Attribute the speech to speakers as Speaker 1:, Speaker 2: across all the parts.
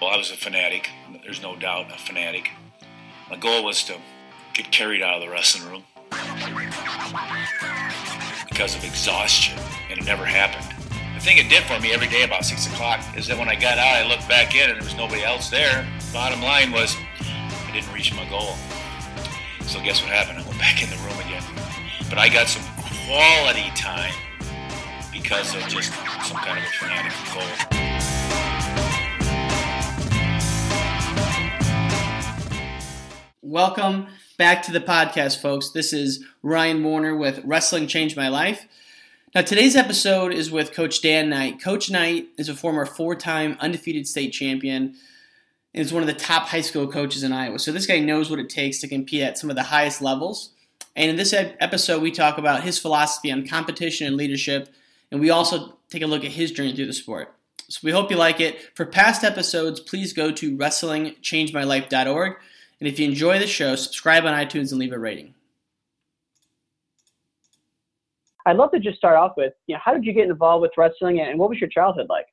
Speaker 1: Well, I was a fanatic. There's no doubt a fanatic. My goal was to get carried out of the wrestling room because of exhaustion, and it never happened. The thing it did for me every day about 6 o'clock is that when I got out, I looked back in and there was nobody else there. Bottom line was, I didn't reach my goal. So guess what happened? I went back in the room again. But I got some quality time because of just some kind of a fanatic goal.
Speaker 2: Welcome back to the podcast, folks. This is Ryan Warner with Wrestling Changed My Life. Now, today's episode is with Coach Dan Knight. Coach Knight is a former four time undefeated state champion and is one of the top high school coaches in Iowa. So, this guy knows what it takes to compete at some of the highest levels. And in this episode, we talk about his philosophy on competition and leadership, and we also take a look at his journey through the sport. So, we hope you like it. For past episodes, please go to WrestlingChangeMyLife.org. And if you enjoy the show, subscribe on iTunes and leave a rating.
Speaker 3: I'd love to just start off with, you know, how did you get involved with wrestling and what was your childhood like?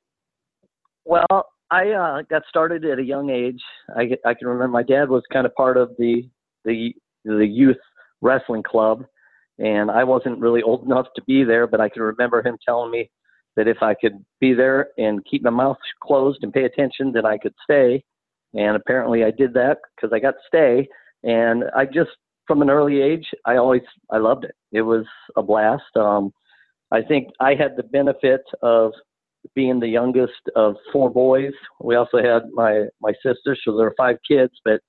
Speaker 4: Well, I uh, got started at a young age. I, I can remember my dad was kind of part of the the the youth wrestling club, and I wasn't really old enough to be there, but I can remember him telling me that if I could be there and keep my mouth closed and pay attention, then I could stay. And apparently I did that because I got to stay. And I just, from an early age, I always, I loved it. It was a blast. Um, I think I had the benefit of being the youngest of four boys. We also had my, my sister, so there were five kids, but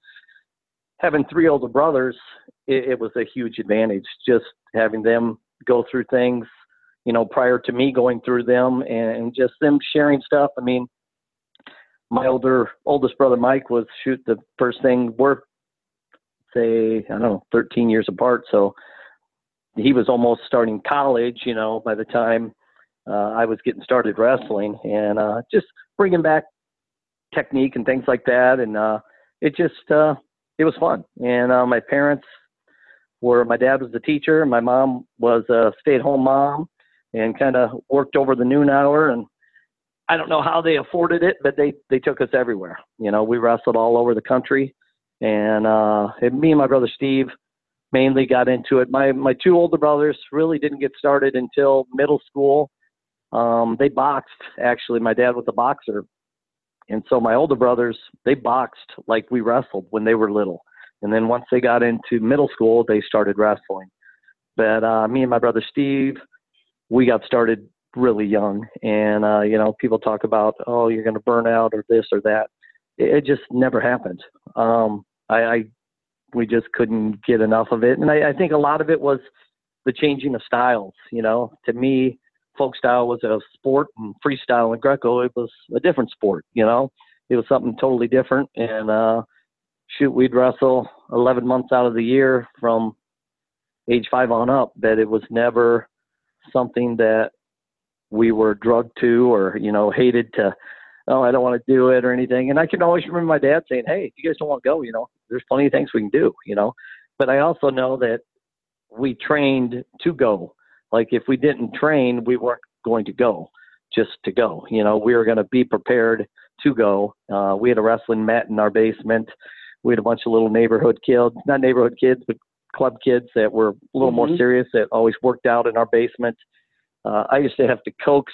Speaker 4: having three older brothers, it, it was a huge advantage just having them go through things, you know, prior to me going through them and, and just them sharing stuff. I mean, my older oldest brother Mike was shoot the first thing we're say I don't know 13 years apart, so he was almost starting college. You know, by the time uh, I was getting started wrestling, and uh, just bringing back technique and things like that, and uh, it just uh, it was fun. And uh, my parents were my dad was a teacher, my mom was a stay-at-home mom, and kind of worked over the noon hour and I don't know how they afforded it, but they they took us everywhere. You know, we wrestled all over the country, and uh, and me and my brother Steve mainly got into it. My my two older brothers really didn't get started until middle school. Um, they boxed actually. My dad was a boxer, and so my older brothers they boxed like we wrestled when they were little. And then once they got into middle school, they started wrestling. But uh, me and my brother Steve, we got started really young. And, uh, you know, people talk about, oh, you're going to burn out or this or that. It, it just never happened. Um, I, I, we just couldn't get enough of it. And I, I think a lot of it was the changing of styles. You know, to me, folk style was a sport and freestyle and Greco, it was a different sport, you know, it was something totally different. And, uh, shoot, we'd wrestle 11 months out of the year from age five on up, but it was never something that we were drugged to or you know hated to oh i don't want to do it or anything. And i can always remember my dad saying hey if you guys don't want to go you know? There's plenty of things we can do you know? But i also know that we trained to go. Like if we didn't train we weren't going to go just to go you know? We were going to be prepared to go. Uh we had a wrestling mat in our basement. We had a bunch of little neighborhood kids not neighborhood kids but club kids that were a little mm-hmm. more serious that always worked out in our basement uh, I used to have to coax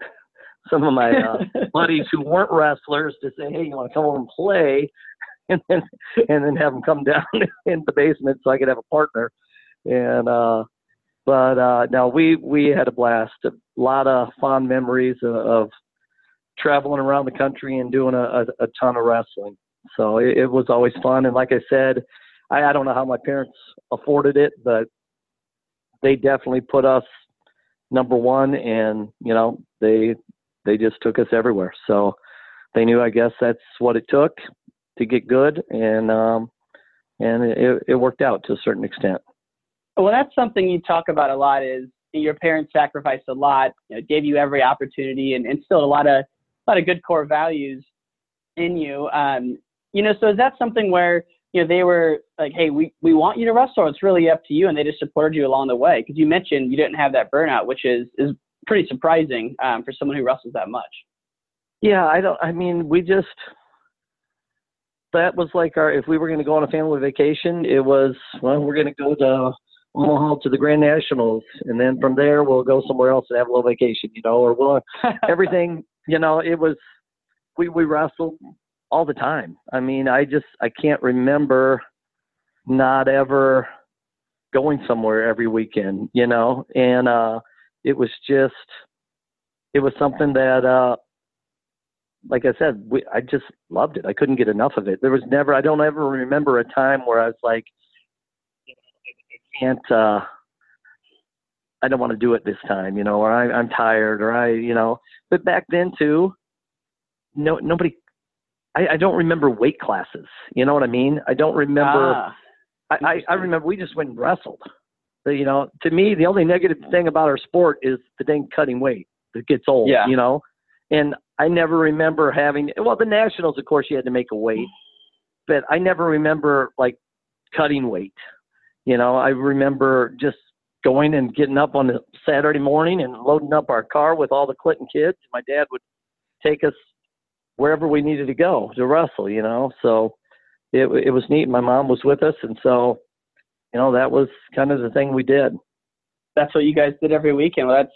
Speaker 4: some of my uh, buddies who weren't wrestlers to say, "Hey, you want to come over and play?" and then and then have them come down in the basement so I could have a partner. And uh, but uh, no, we we had a blast. A lot of fond memories of, of traveling around the country and doing a, a, a ton of wrestling. So it, it was always fun. And like I said, I, I don't know how my parents afforded it, but they definitely put us number one, and you know they they just took us everywhere. So they knew, I guess, that's what it took to get good, and um, and it, it worked out to a certain extent.
Speaker 3: Well, that's something you talk about a lot. Is your parents sacrificed a lot, you know, gave you every opportunity, and instilled a lot of a lot of good core values in you. Um, you know, so is that something where you know, they were like, hey, we, we want you to wrestle. It's really up to you. And they just supported you along the way. Because you mentioned you didn't have that burnout, which is, is pretty surprising um, for someone who wrestles that much.
Speaker 4: Yeah, I don't, I mean, we just, that was like our if we were going to go on a family vacation, it was well, we're going to go to Omaha to the Grand Nationals, and then from there we'll go somewhere else and have a little vacation, you know, or we'll everything, you know, it was we we wrestled all the time. I mean, I just I can't remember not ever going somewhere every weekend, you know, and uh it was just it was something that uh like I said, we, I just loved it. I couldn't get enough of it. There was never, I don't ever remember a time where I was like, I can't, uh, I don't want to do it this time, you know, or I, I'm tired, or I, you know. But back then too, no, nobody. I, I don't remember weight classes. You know what I mean? I don't remember.
Speaker 3: Ah,
Speaker 4: I, I, I remember we just went and wrestled. So, you know, to me, the only negative thing about our sport is the dang cutting weight. It gets old.
Speaker 3: Yeah.
Speaker 4: You know, and I never remember having. Well, the nationals, of course, you had to make a weight, but I never remember like cutting weight. You know, I remember just going and getting up on a Saturday morning and loading up our car with all the Clinton kids. My dad would take us wherever we needed to go to wrestle. You know, so it it was neat. My mom was with us, and so you know that was kind of the thing we did.
Speaker 3: that's what you guys did every weekend. Well, that's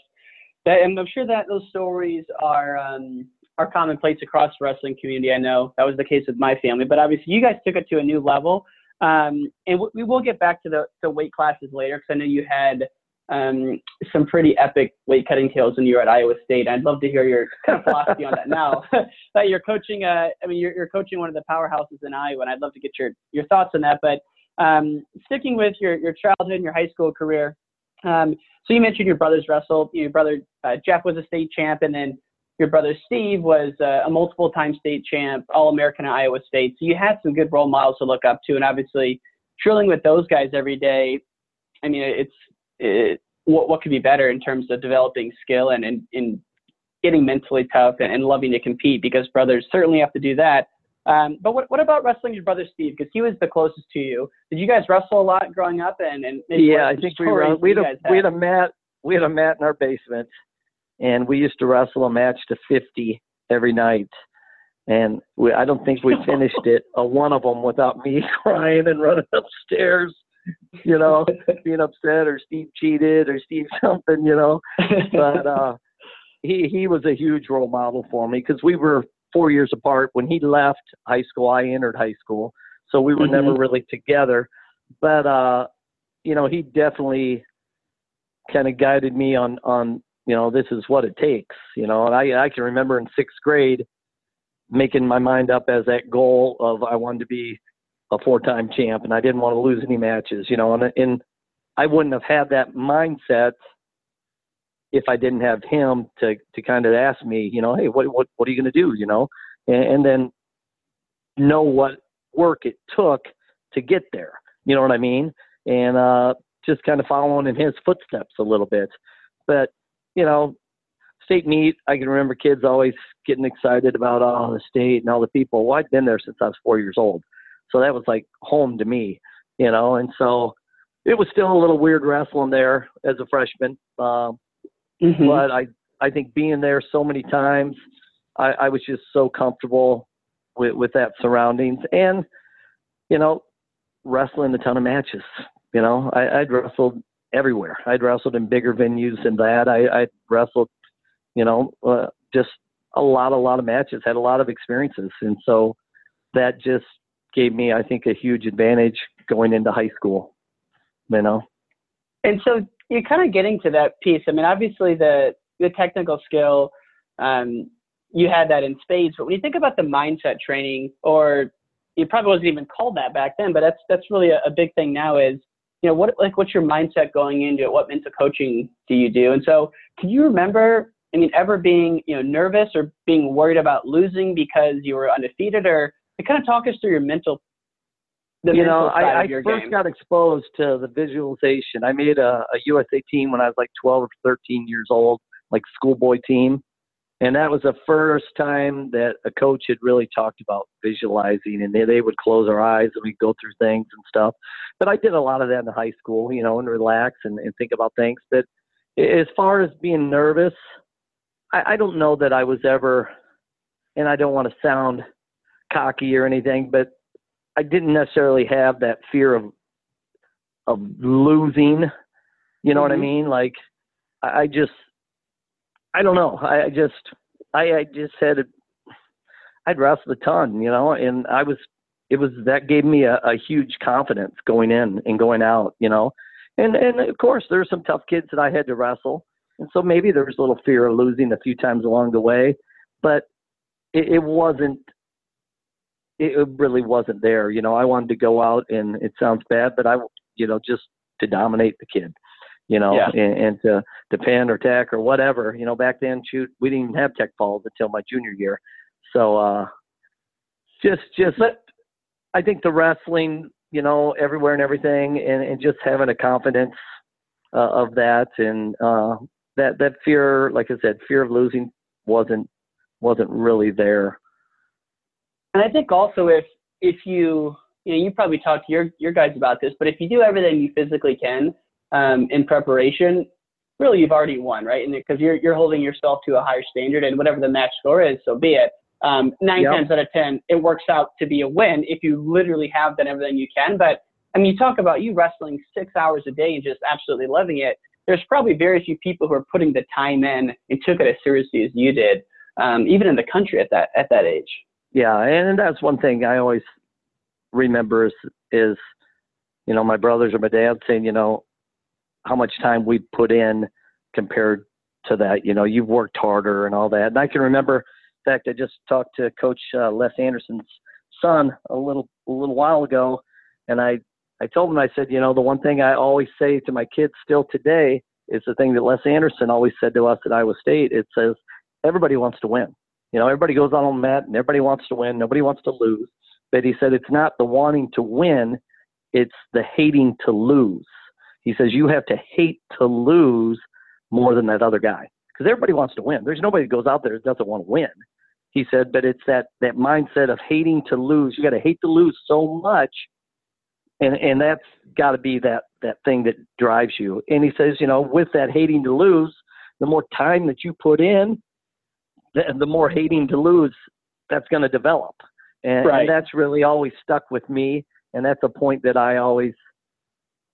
Speaker 3: that, and I'm sure that those stories are um, are commonplace across the wrestling community. I know that was the case with my family, but obviously you guys took it to a new level. Um, and we will get back to the, the weight classes later because I know you had um, some pretty epic weight cutting tales when you were at Iowa State. I'd love to hear your kind of philosophy on that now. that you're coaching, uh, I mean, you're, you're coaching one of the powerhouses in Iowa, and I'd love to get your your thoughts on that. But um, sticking with your your childhood and your high school career, um, so you mentioned your brothers wrestled. Your brother uh, Jeff was a state champ, and then your brother Steve was uh, a multiple-time state champ, All-American at Iowa State. So you had some good role models to look up to, and obviously drilling with those guys every day. I mean, it's it, what what could be better in terms of developing skill and and, and getting mentally tough and, and loving to compete because brothers certainly have to do that. Um, but what, what about wrestling your brother Steve? Because he was the closest to you. Did you guys wrestle a lot growing up? And, and maybe
Speaker 4: yeah, I think we were. We had a we had a mat. We had a mat in our basement, and we used to wrestle a match to fifty every night. And we, I don't think we finished it a one of them without me crying and running upstairs, you know, being upset or Steve cheated or Steve something, you know. But uh, he he was a huge role model for me because we were four years apart. When he left high school, I entered high school, so we were
Speaker 3: Mhm.
Speaker 4: never really together. But uh, you know, he definitely kind of guided me on on you know this is what it takes. You know, and I I can remember in sixth grade making my mind up as that goal of I wanted to be a four-time champ, and I didn't want to lose any matches. You know, and and I wouldn't have had that mindset if I didn't have him to to kind of ask me, you know, hey, what what what are you going to do, you know, and, and then know what work it took to get there. You know what I mean? And uh, just kind of following in his footsteps a little bit. But you know, state meet, I can remember kids always getting excited about oh the state and all the people. Well, I'd been there since I was four years old, so that was like home to me, you know. And so it was still a little weird wrestling there as a freshman. Um,
Speaker 3: Mhm.
Speaker 4: but I I think being there so many times, I, I was just so comfortable with with that surroundings, and you know, wrestling a ton of matches. You know, I, I'd wrestled everywhere. I'd wrestled in bigger venues than that. I I wrestled, you know, uh, just a lot a lot of matches. Had a lot of experiences, and so that just gave me, I think, a huge advantage going into high school. You know.
Speaker 3: And so you're kind of getting to that piece. I mean, obviously the the technical skill, um, you had that in spades. But when you think about the mindset training, or it probably wasn't even called that back then, but that's that's really a, a big thing now. Is you know what like what's your mindset going into it? What mental coaching do you do? And so, can you remember? I mean, ever being you know nervous or being worried about losing because you were undefeated, or kind of talk us through your mental. The
Speaker 4: you
Speaker 3: mental
Speaker 4: know, I, I first
Speaker 3: game.
Speaker 4: got exposed to the visualization. I made a, a USA team when I was like 12 or 13 years old, like schoolboy team. And that was the first time that a coach had really talked about visualizing and they, they would close our eyes and we'd go through things and stuff. But I did a lot of that in high school, you know, and relax and, and think about things. But as far as being nervous, I, I don't know that I was ever, and I don't want to sound cocky or anything, but I didn't necessarily have that fear of of losing. You know mm-hmm. what I mm-hmm. mean? Like I, I just I don't know. I, I just I, I just had a, I'd wrestled a ton, you know, and I was it was that gave me a, a huge confidence going in and going out, you know. And and of course there's some tough kids that I had to wrestle. And so maybe there was a little fear of losing a few times along the way, but it, it wasn't it really wasn't there. You know, I wanted to go out and it sounds bad, but I, you know, just to dominate the kid, you know, yeah. and, and to, to pin or tech or whatever, you know, back then, shoot, we didn't even have tech falls until my junior year. So, uh, just, just, I think the wrestling, you know, everywhere and everything and, and just having a confidence uh, of that and, uh, that, that fear, like I said, fear of losing wasn't, wasn't really there
Speaker 3: and I think also if if you you know you probably talk to your your guys about this, but if you do everything you physically can um, in preparation, really you've already won, right? And because you're you're holding yourself to a higher standard, and whatever the match score is, so be it. Um, nine yep. times out of ten, it works out to be a win if you literally have done everything you can. But I mean, you talk about you wrestling six hours a day and just absolutely loving it. There's probably very few people who are putting the time in and took it as seriously as you did, um, even in the country at that at that age
Speaker 4: yeah, and that's one thing I always remember is, is you know my brothers or my dad saying you know how much time we put in compared to that. You know, you've worked harder and all that. And I can remember, in fact, I just talked to Coach uh, Les Anderson's son a little a little while ago, and I I told him I said, you know, the one thing I always say to my kids still today is the thing that Les Anderson always said to us at Iowa State. It says everybody wants to win. You know, everybody goes on the mat and everybody wants to win. Nobody wants to lose. But he said it's not the wanting to win, it's the hating to lose. He says you have to hate to lose more than that other guy because everybody wants to win. There's nobody that goes out there that doesn't want to win. He said, but it's that that mindset of hating to lose. You got to hate to lose so much, and and that's got to be that that thing that drives you. And he says, you know, with that hating to lose, the more time that you put in, the, the more hating to lose that's going to develop. And, right. and that's really always stuck with me. And that's a point that I always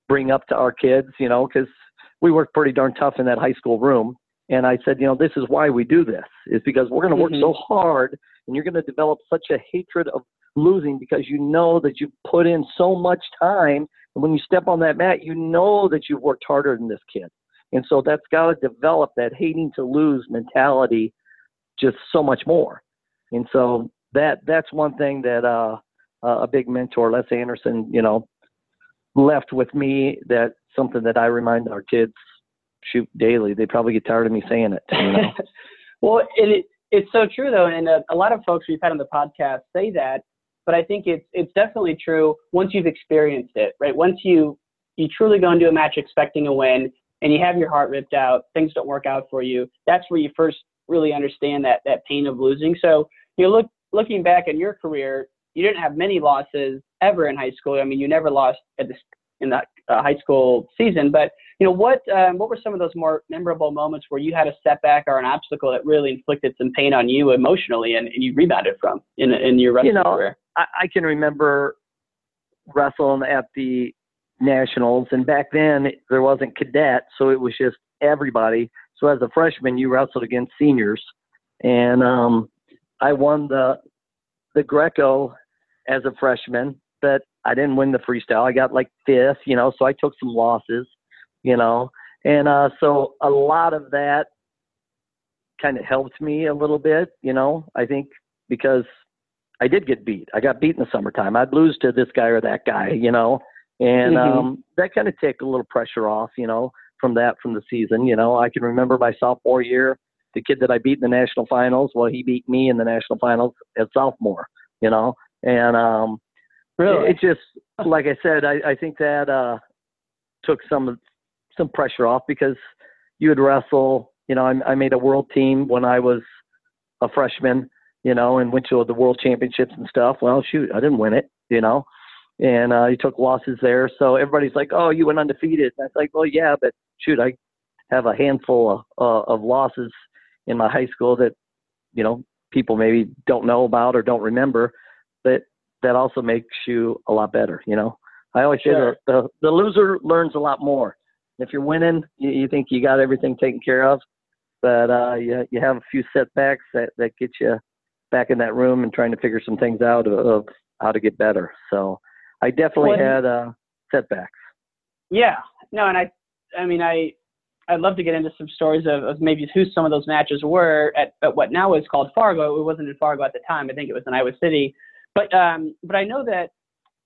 Speaker 4: bring up to our kids, you know, because we work pretty darn tough in that high school room. And I said, you know, this is why we do this, is because we're going to work mm-hmm. so hard and you're going to develop such a hatred of losing because you know that you put in so much time. And when you step on that mat, you know that you've worked harder than this kid. And so that's got to develop that hating to lose mentality just so much more. And so that that's one thing that uh, a big mentor, Les Anderson, you know, left with me. That something that I remind our kids shoot daily. They probably get tired of me saying it. You know?
Speaker 3: well, it, it's so true though, and a, a lot of folks we've had on the podcast say that. But I think it's it's definitely true once you've experienced it, right? Once you you truly go into a match expecting a win and you have your heart ripped out, things don't work out for you. That's where you first really understand that that pain of losing. So you know, look looking back in your career, you didn't have many losses ever in high school. I mean, you never lost at this in that uh, high school season. But you know, what um, what were some of those more memorable moments where you had a setback or an obstacle that really inflicted some pain on you emotionally, and, and you rebounded from in in your wrestling
Speaker 4: you know,
Speaker 3: career?
Speaker 4: I, I can remember wrestling at the nationals, and back then there wasn't cadet, so it was just everybody. So as a freshman, you wrestled against seniors, and um, I won the the Greco as a freshman, but I didn't win the freestyle. I got like fifth, you know, so I took some losses, you know, and uh, so a lot of that kind of helped me a little bit, you know. I think because I did get beat. I got beat in the summertime. I'd lose to this guy or that guy, you know, and mm-hmm. um, that kind of take a little pressure off, you know from that from the season. You know, I can remember my sophomore year, the kid that I beat in the national finals. Well, he beat me in the national finals as sophomore. You know, and um, really, it, it just like I said, I, I think that uh, took some some pressure off because you would wrestle. You know, I, I made a world team when I was a freshman. You know, and went to the world championships and stuff. Well, shoot, I didn't win it. You know, and uh, he took losses there. So everybody's like, "Oh, you went undefeated." And I like, "Well, yeah, but shoot, I have a handful of, uh, of losses in my high school that you know people maybe don't know about or don't remember, but that also makes you a lot better. You know, I always
Speaker 3: Sure.
Speaker 4: say the, the the loser learns a lot more. If you're winning, you, you think you got everything taken care of, but uh, you you have a few setbacks that that get you back in that room and trying to figure some things out of, of how to get better. So I definitely
Speaker 3: Well,
Speaker 4: had uh, setbacks.
Speaker 3: Yeah, no, and I, I mean, I, I'd love to get into some stories of, of maybe who some of those matches were at, at what now is called Fargo. It wasn't in Fargo at the time. I think it was in Iowa City. But, um, but I know that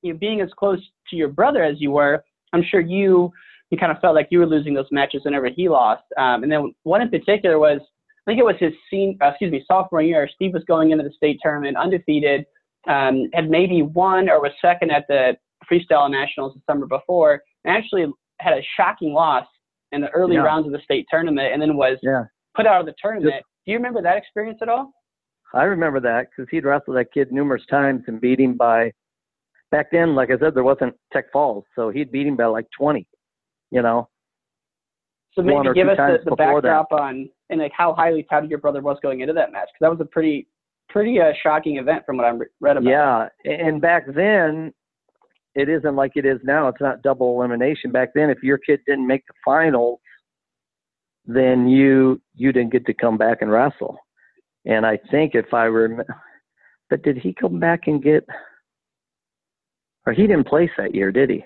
Speaker 3: you know, being as close to your brother as you were, I'm sure you, you kind of felt like you were losing those matches whenever he lost. Um, and then one in particular was, I think it was his senior, uh, excuse me, sophomore year. Steve was going into the state tournament undefeated, um, had maybe won or was second at the freestyle nationals the summer before, and actually had a shocking loss in the early
Speaker 4: Yeah.
Speaker 3: rounds of the state tournament, and then was
Speaker 4: Yeah.
Speaker 3: put out of the tournament. Do you remember that experience at all?
Speaker 4: I remember that because he'd wrestled that kid numerous times and beat him by. Back then, like I said, there wasn't Tech Falls, so he'd beat him by like 20. You know,
Speaker 3: So maybe give us the, the
Speaker 4: before that.
Speaker 3: backdrop on and like how highly touted your brother was going into that match because that was a pretty pretty uh, shocking event from what I re- read about.
Speaker 4: yeah. And back then, it isn't like it is now. It's not double elimination. Back then, if your kid didn't make the finals, then you you didn't get to come back and wrestle. And I think if I remember, but did he come back and get? Or he didn't place that year, did he?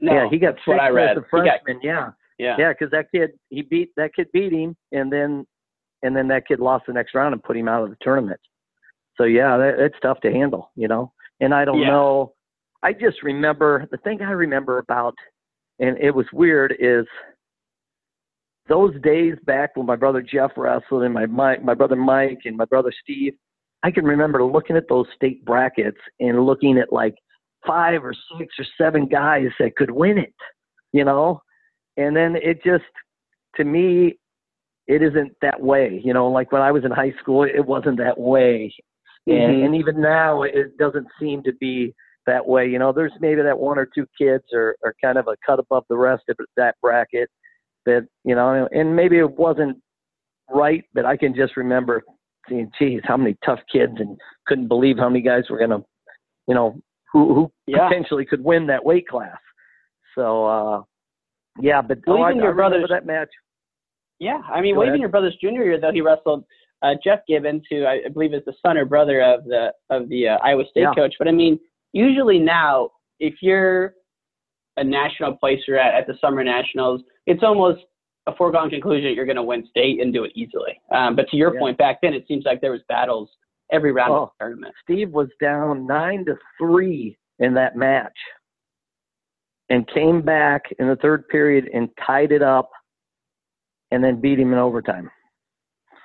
Speaker 3: No,
Speaker 4: yeah, he got
Speaker 3: that's what I read.
Speaker 4: as a
Speaker 3: He got-
Speaker 4: freshman. yeah,
Speaker 3: yeah.
Speaker 4: yeah, because that kid he beat that kid beat him, and then and then that kid lost the next round and put him out of the tournament. So yeah, that, it's tough to handle, you know. And I don't
Speaker 3: Yeah.
Speaker 4: know. I just remember the thing I remember about, and it was weird is those days back when my brother Jeff wrestled and my my, my brother Mike and my brother Steve. I can remember looking at those state brackets and looking at like five or six or seven guys that could win it, you know. And then it just, to me, it isn't that way. You know, like when I was in high school, it wasn't that way. And,
Speaker 3: Mhm.
Speaker 4: and even now, it doesn't seem to be that way. You know, there's maybe that one or two kids are, are kind of a cut above the rest of that bracket that, you know, and maybe it wasn't right, but I can just remember seeing, geez, how many tough kids and couldn't believe how many guys were going to, you know, who, who
Speaker 3: Yeah.
Speaker 4: potentially could win that weight class. So, uh, yeah, but
Speaker 3: Well,
Speaker 4: oh, I,
Speaker 3: even
Speaker 4: I
Speaker 3: your
Speaker 4: remember
Speaker 3: brothers-
Speaker 4: that match.
Speaker 3: Yeah, I mean,
Speaker 4: Go
Speaker 3: well, even your brother's junior year though, he wrestled uh, Jeff Gibbons, who I I believe is the son or brother of the of the uh, Iowa State
Speaker 4: Yeah.
Speaker 3: coach. But I mean, usually now, if you're a national placer at, at the summer nationals, it's almost a foregone conclusion that you're going to win state and do it easily. Um, but to your
Speaker 4: Yeah.
Speaker 3: point, back then it seems like there was battles every round of
Speaker 4: Oh.
Speaker 3: the tournament.
Speaker 4: Steve was down nine to three in that match and came back in the third period and tied it up and then beat him in overtime.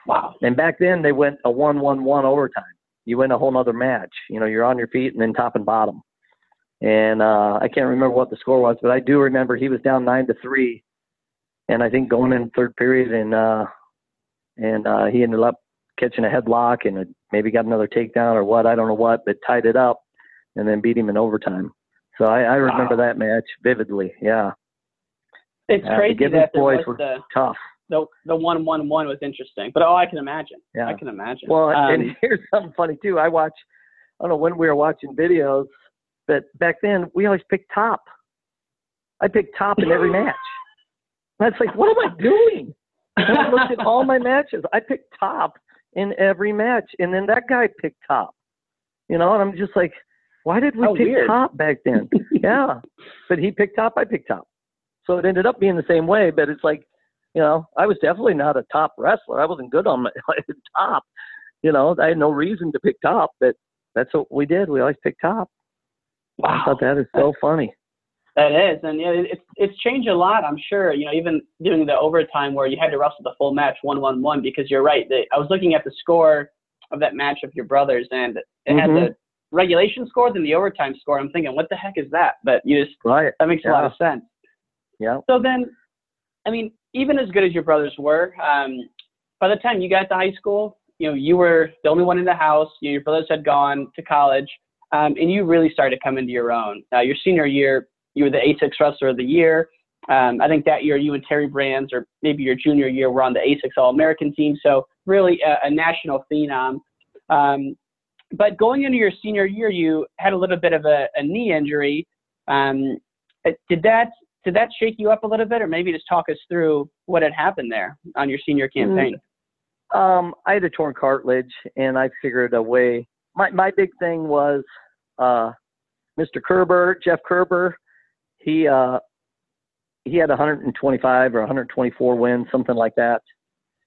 Speaker 3: Wow.
Speaker 4: And back then they went a one one one overtime. You win a whole nother match. You know, you're on your feet and then top and bottom. And uh I can't remember what the score was, but I do remember he was down nine to three and I think going in third period and uh and uh he ended up catching a headlock and maybe got another takedown or what, I don't know what, but tied it up and then beat him in overtime. So I, I remember
Speaker 3: Wow.
Speaker 4: that match vividly. Yeah.
Speaker 3: It's
Speaker 4: Uh, the
Speaker 3: crazy
Speaker 4: Gibbons
Speaker 3: there
Speaker 4: boys were
Speaker 3: the
Speaker 4: Tough.
Speaker 3: The the one one one was interesting. But oh, I can imagine.
Speaker 4: Yeah.
Speaker 3: I can imagine.
Speaker 4: Well,
Speaker 3: Um,
Speaker 4: and here's something funny too. I watch, I don't know when we were watching videos, but back then we always picked top. I picked top in every match. And it's like, what am I doing? And I looked at all my matches. I picked top in every match, and then that guy picked top. You know, and I'm just like, why did we
Speaker 3: How
Speaker 4: pick
Speaker 3: weird.
Speaker 4: top back then? yeah, but he picked top. I picked top. So it ended up being the same way. But it's like, you know, I was definitely not a top wrestler. I wasn't good on my top. You know, I had no reason to pick top, but that's what we did. We always picked top. I
Speaker 3: wow.
Speaker 4: thought that is so funny.
Speaker 3: That is, and yeah, it's it's changed a lot. I'm sure. You know, even doing the overtime where you had to wrestle the full match one one one because you're right. They, I was looking at the score of that match of your brothers, and it had
Speaker 4: Mhm.
Speaker 3: the regulation score, than the overtime score. I'm thinking, what the heck is that? But you just
Speaker 4: Right.
Speaker 3: that makes a lot of sense.
Speaker 4: Yeah.
Speaker 3: So then, I mean, even as good as your brothers were, um, by the time you got to high school, you know, you were the only one in the house. You know, your brothers had gone to college, um, and you really started to come into your own. Uh, your senior year, you were the Asics Wrestler of the Year. Um, I think that year you and Terry Brands, or maybe your junior year, were on the Asics All American team. So really a, a national phenom. Um, but going into your senior year, you had a little bit of a, a knee injury. Um, did that did that shake you up a little bit, or maybe just talk us through what had happened there on your senior
Speaker 4: Mm-hmm.
Speaker 3: campaign?
Speaker 4: Um, I had a torn cartilage, and I figured a way. My my big thing was uh, Mr. Kerber, Jeff Kerber. He uh, he had 125 or 124 wins, something like that,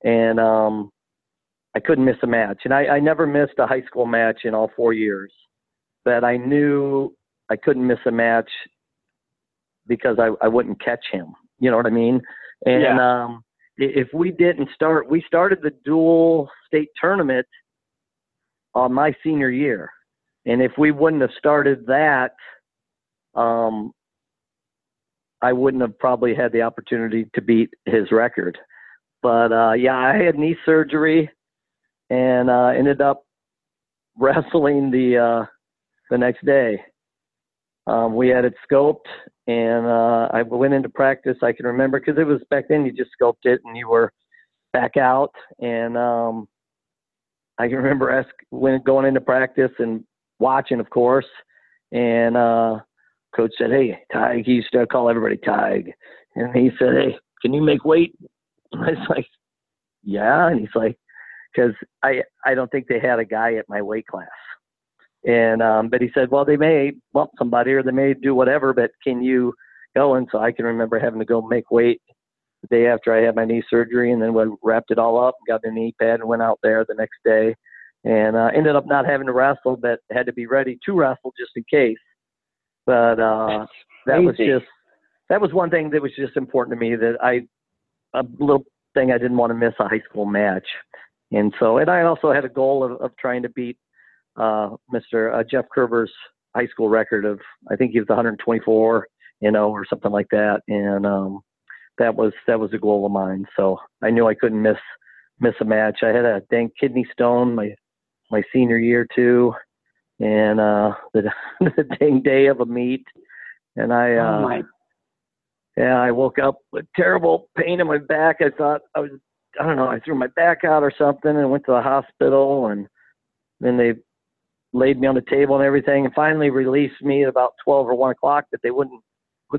Speaker 4: and um, I couldn't miss a match. And I, I never missed a high school match in all four years, but I knew I couldn't miss a match because I, I wouldn't catch him. You know what I mean? And
Speaker 3: Yeah.
Speaker 4: um, if we didn't start, we started the dual state tournament on my senior year, and if we wouldn't have started that, um, I wouldn't have probably had the opportunity to beat his record. But uh, yeah, I had knee surgery and uh, ended up wrestling the uh, the next day. Um, we had it scoped, and uh, I went into practice. I can remember because it was back then. You just scoped it, and you were back out. And um, I can remember ask when going into practice and watching, of course. And uh, coach said, "Hey, Tig." He used to call everybody Tig, and he said, "Hey, can you make weight?" And I was like, "Yeah." And he's like, "Because I I don't think they had a guy at my weight class." And um, but he said, "Well, they may bump somebody or they may do whatever, but can you go?" And so I can remember having to go make weight the day after I had my knee surgery, and then we wrapped it all up, got the knee pad, and went out there the next day, and uh, ended up not having to wrestle, but had to be ready to wrestle just in case. But uh, that was just that was one thing that was just important to me that I a little thing I didn't want to miss a high school match, and so and I also had a goal of, of trying to beat Mr. Uh, Jeff Kerber's high school record of I think he was 124 you know or something like that, and um, that was that was a goal of mine. So I knew I couldn't miss miss a match. I had a dang kidney stone my my senior year too, and uh, the the dang day of a meet, and I uh,
Speaker 3: oh my
Speaker 4: yeah, I woke up with terrible pain in my back. I thought I was, I don't know, I threw my back out or something and went to the hospital. And then they laid me on the table and everything and finally released me at about 12 or 1 o'clock, but they wouldn't,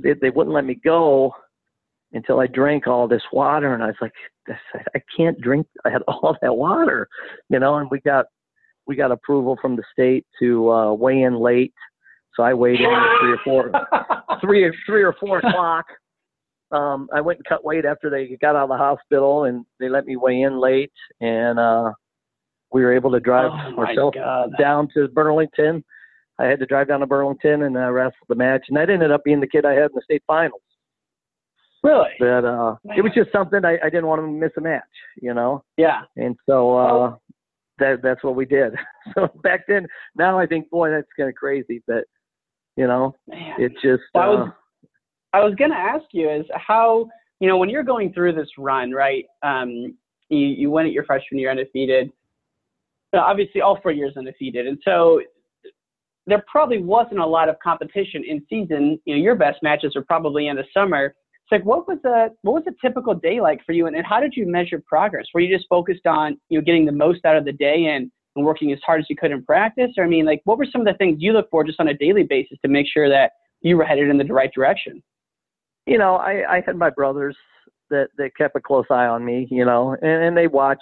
Speaker 4: they, they wouldn't let me go until I drank all this water. And I was like, I can't drink. I had all that water, you know, and we got, we got approval from the state to uh, weigh in late. So I weighed in at three or four, three or three or four o'clock. Um, I went and cut weight after they got out of the hospital, and they let me weigh in late, and uh, we were able to drive
Speaker 3: Oh,
Speaker 4: ourselves down to Burlington. I had to drive down to Burlington and uh, wrestle the match, and that ended up being the kid I had in the state finals.
Speaker 3: Really?
Speaker 4: But uh, it was just something I, I didn't want to miss a match, you know.
Speaker 3: Yeah.
Speaker 4: And so uh,
Speaker 3: Oh.
Speaker 4: that that's what we did. So back then, now I think, boy, that's kind of crazy, but you know,
Speaker 3: Man.
Speaker 4: it just
Speaker 3: was-
Speaker 4: uh,
Speaker 3: I was going to ask you is how, you know, when you're going through this run, right? Um, you, you went at your freshman year undefeated. Obviously, all four years undefeated. And so there probably wasn't a lot of competition in season. You know, your best matches were probably in the summer. It's like, what was a what was a typical day like for you, and, and how did you measure progress? Were you just focused on you know getting the most out of the day and, and working as hard as you could in practice, or I mean, like, what were some of the things you look for just on a daily basis to make sure that you were headed in the right direction?
Speaker 4: you know, I, I had my brothers that, that kept a close eye on me, you know, and, and they watched,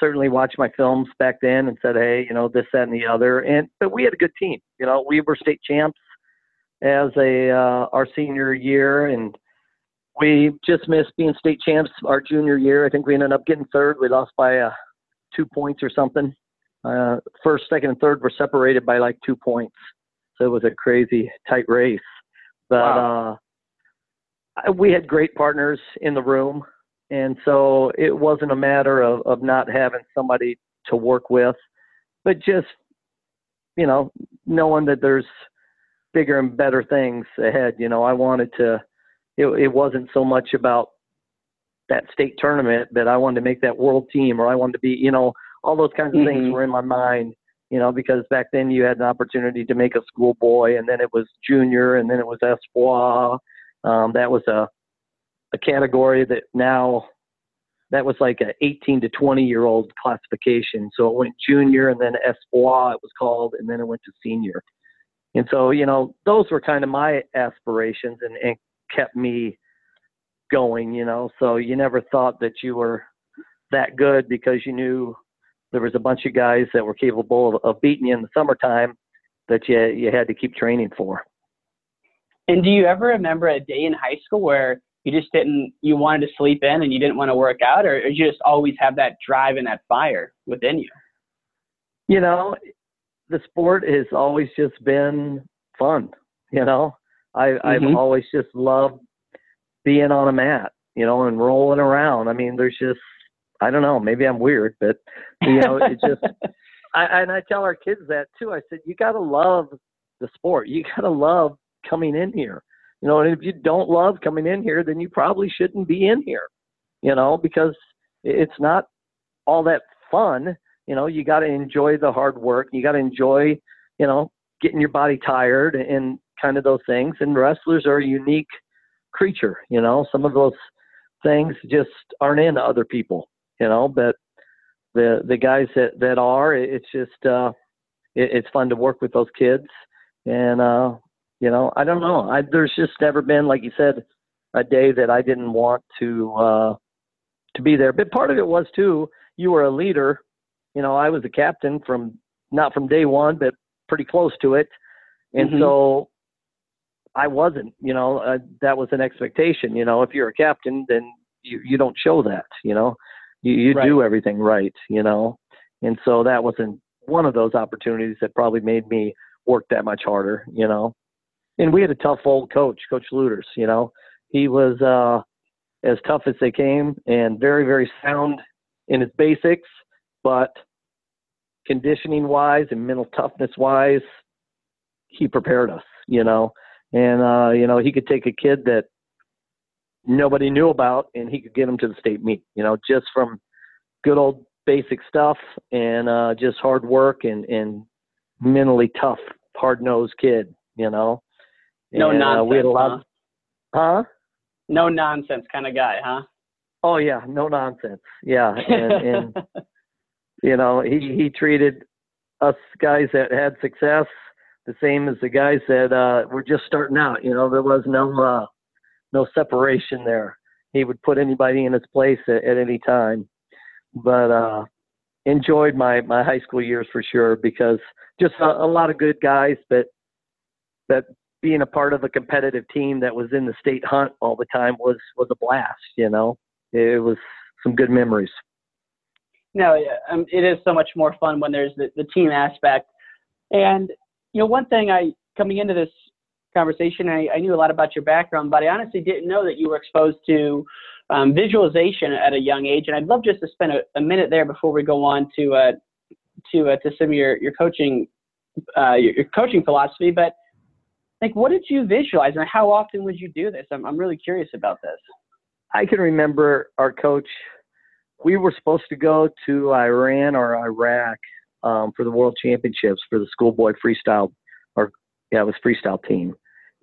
Speaker 4: certainly watched my films back then and said, hey, you know, this, that, and the other. And, but we had a good team, you know, we were state champs as a, uh, our senior year and we just missed being state champs our junior year. I think we ended up getting third. We lost by uh, two points or something. Uh, first, second, and third were separated by like two points. So it was a crazy tight race. But,
Speaker 3: Wow.
Speaker 4: uh, we had great partners in the room and so it wasn't a matter of, of not having somebody to work with but just you know knowing that there's bigger and better things ahead you know i wanted to it, it wasn't so much about that state tournament but i wanted to make that world team or i wanted to be you know all those kinds of things
Speaker 3: Mhm.
Speaker 4: were in my mind you know because back then you had an opportunity to make a schoolboy and then it was junior and then it was espoir um, that was a a category that now that was like a 18 to 20 year old classification. So it went junior and then espoir it was called, and then it went to senior. And so, you know, those were kind of my aspirations and, and kept me going, you know. So you never thought that you were that good because you knew there was a bunch of guys that were capable of, of beating you in the summertime that you you had to keep training for.
Speaker 3: And do you ever remember a day in high school where you just didn't you wanted to sleep in and you didn't want to work out or, or you just always have that drive and that fire within you?
Speaker 4: You know, the sport has always just been fun. You know, I, mm-hmm. I've always just loved being on a mat, you know, and rolling around. I mean, there's just, I don't know, maybe I'm weird, but you know, it just, I, and I tell our kids that too. I said, you got to love the sport. You got to love coming in here. You know, and if you don't love coming in here, then you probably shouldn't be in here, you know, because it's not all that fun you know, you got to enjoy the hard work. You got to enjoy, you know, getting your body tired and kind of those things. And wrestlers are a unique creature. You know, some of those things just aren't in other people. You know, but the the guys that that are, it's just uh, it, it's fun to work with those kids. And uh, you know, I don't know. I, there's just never been, like you said, a day that I didn't want to uh, to be there. But part of it was too, you were a leader you know, I was a captain from not from day one, but pretty close to it. And mm-hmm. so I wasn't, you know, uh, that was an expectation. You know, if you're a captain, then you, you don't show that, you know, you, you right. do everything right, you know. And so that wasn't one of those opportunities that probably made me work that much harder, you know. And we had a tough old coach, Coach Luters, you know. He was uh, as tough as they came and very, very sound in his basics but conditioning wise and mental toughness wise, he prepared us, you know. And uh, you know, he could take a kid that nobody knew about and he could get him to the state meet, you know, just from good old basic stuff and uh just hard work and and mentally tough, hard nosed kid, you know.
Speaker 3: No
Speaker 4: and,
Speaker 3: nonsense. Uh, we had a lot
Speaker 4: huh?
Speaker 3: Of, huh? No nonsense kind of guy, huh?
Speaker 4: Oh yeah, no nonsense. Yeah, and, and you know, he he treated us guys that had success the same as the guys that uh, were just starting out. You know, there was no uh, no separation there. He would put anybody in his place at, at any time. But uh, enjoyed my my high school years for sure because just a, a lot of good guys. But that being a part of a competitive team that was in the state hunt all the time was was a blast. You know, it was some good memories
Speaker 3: no, um, it is so much more fun when there's the, the team aspect. And you know, one thing I coming into this conversation, I, I knew a lot about your background, but I honestly didn't know that you were exposed to um, visualization at a young age. And I'd love just to spend a, a minute there before we go on to uh, to uh, to some of your your coaching uh, your, your coaching philosophy. But like, what did you visualize, and how often would you do this? I'm I'm really curious about this.
Speaker 4: I can remember our coach we were supposed to go to Iran or Iraq um, for the World Championships for the schoolboy freestyle, or yeah, it was freestyle team,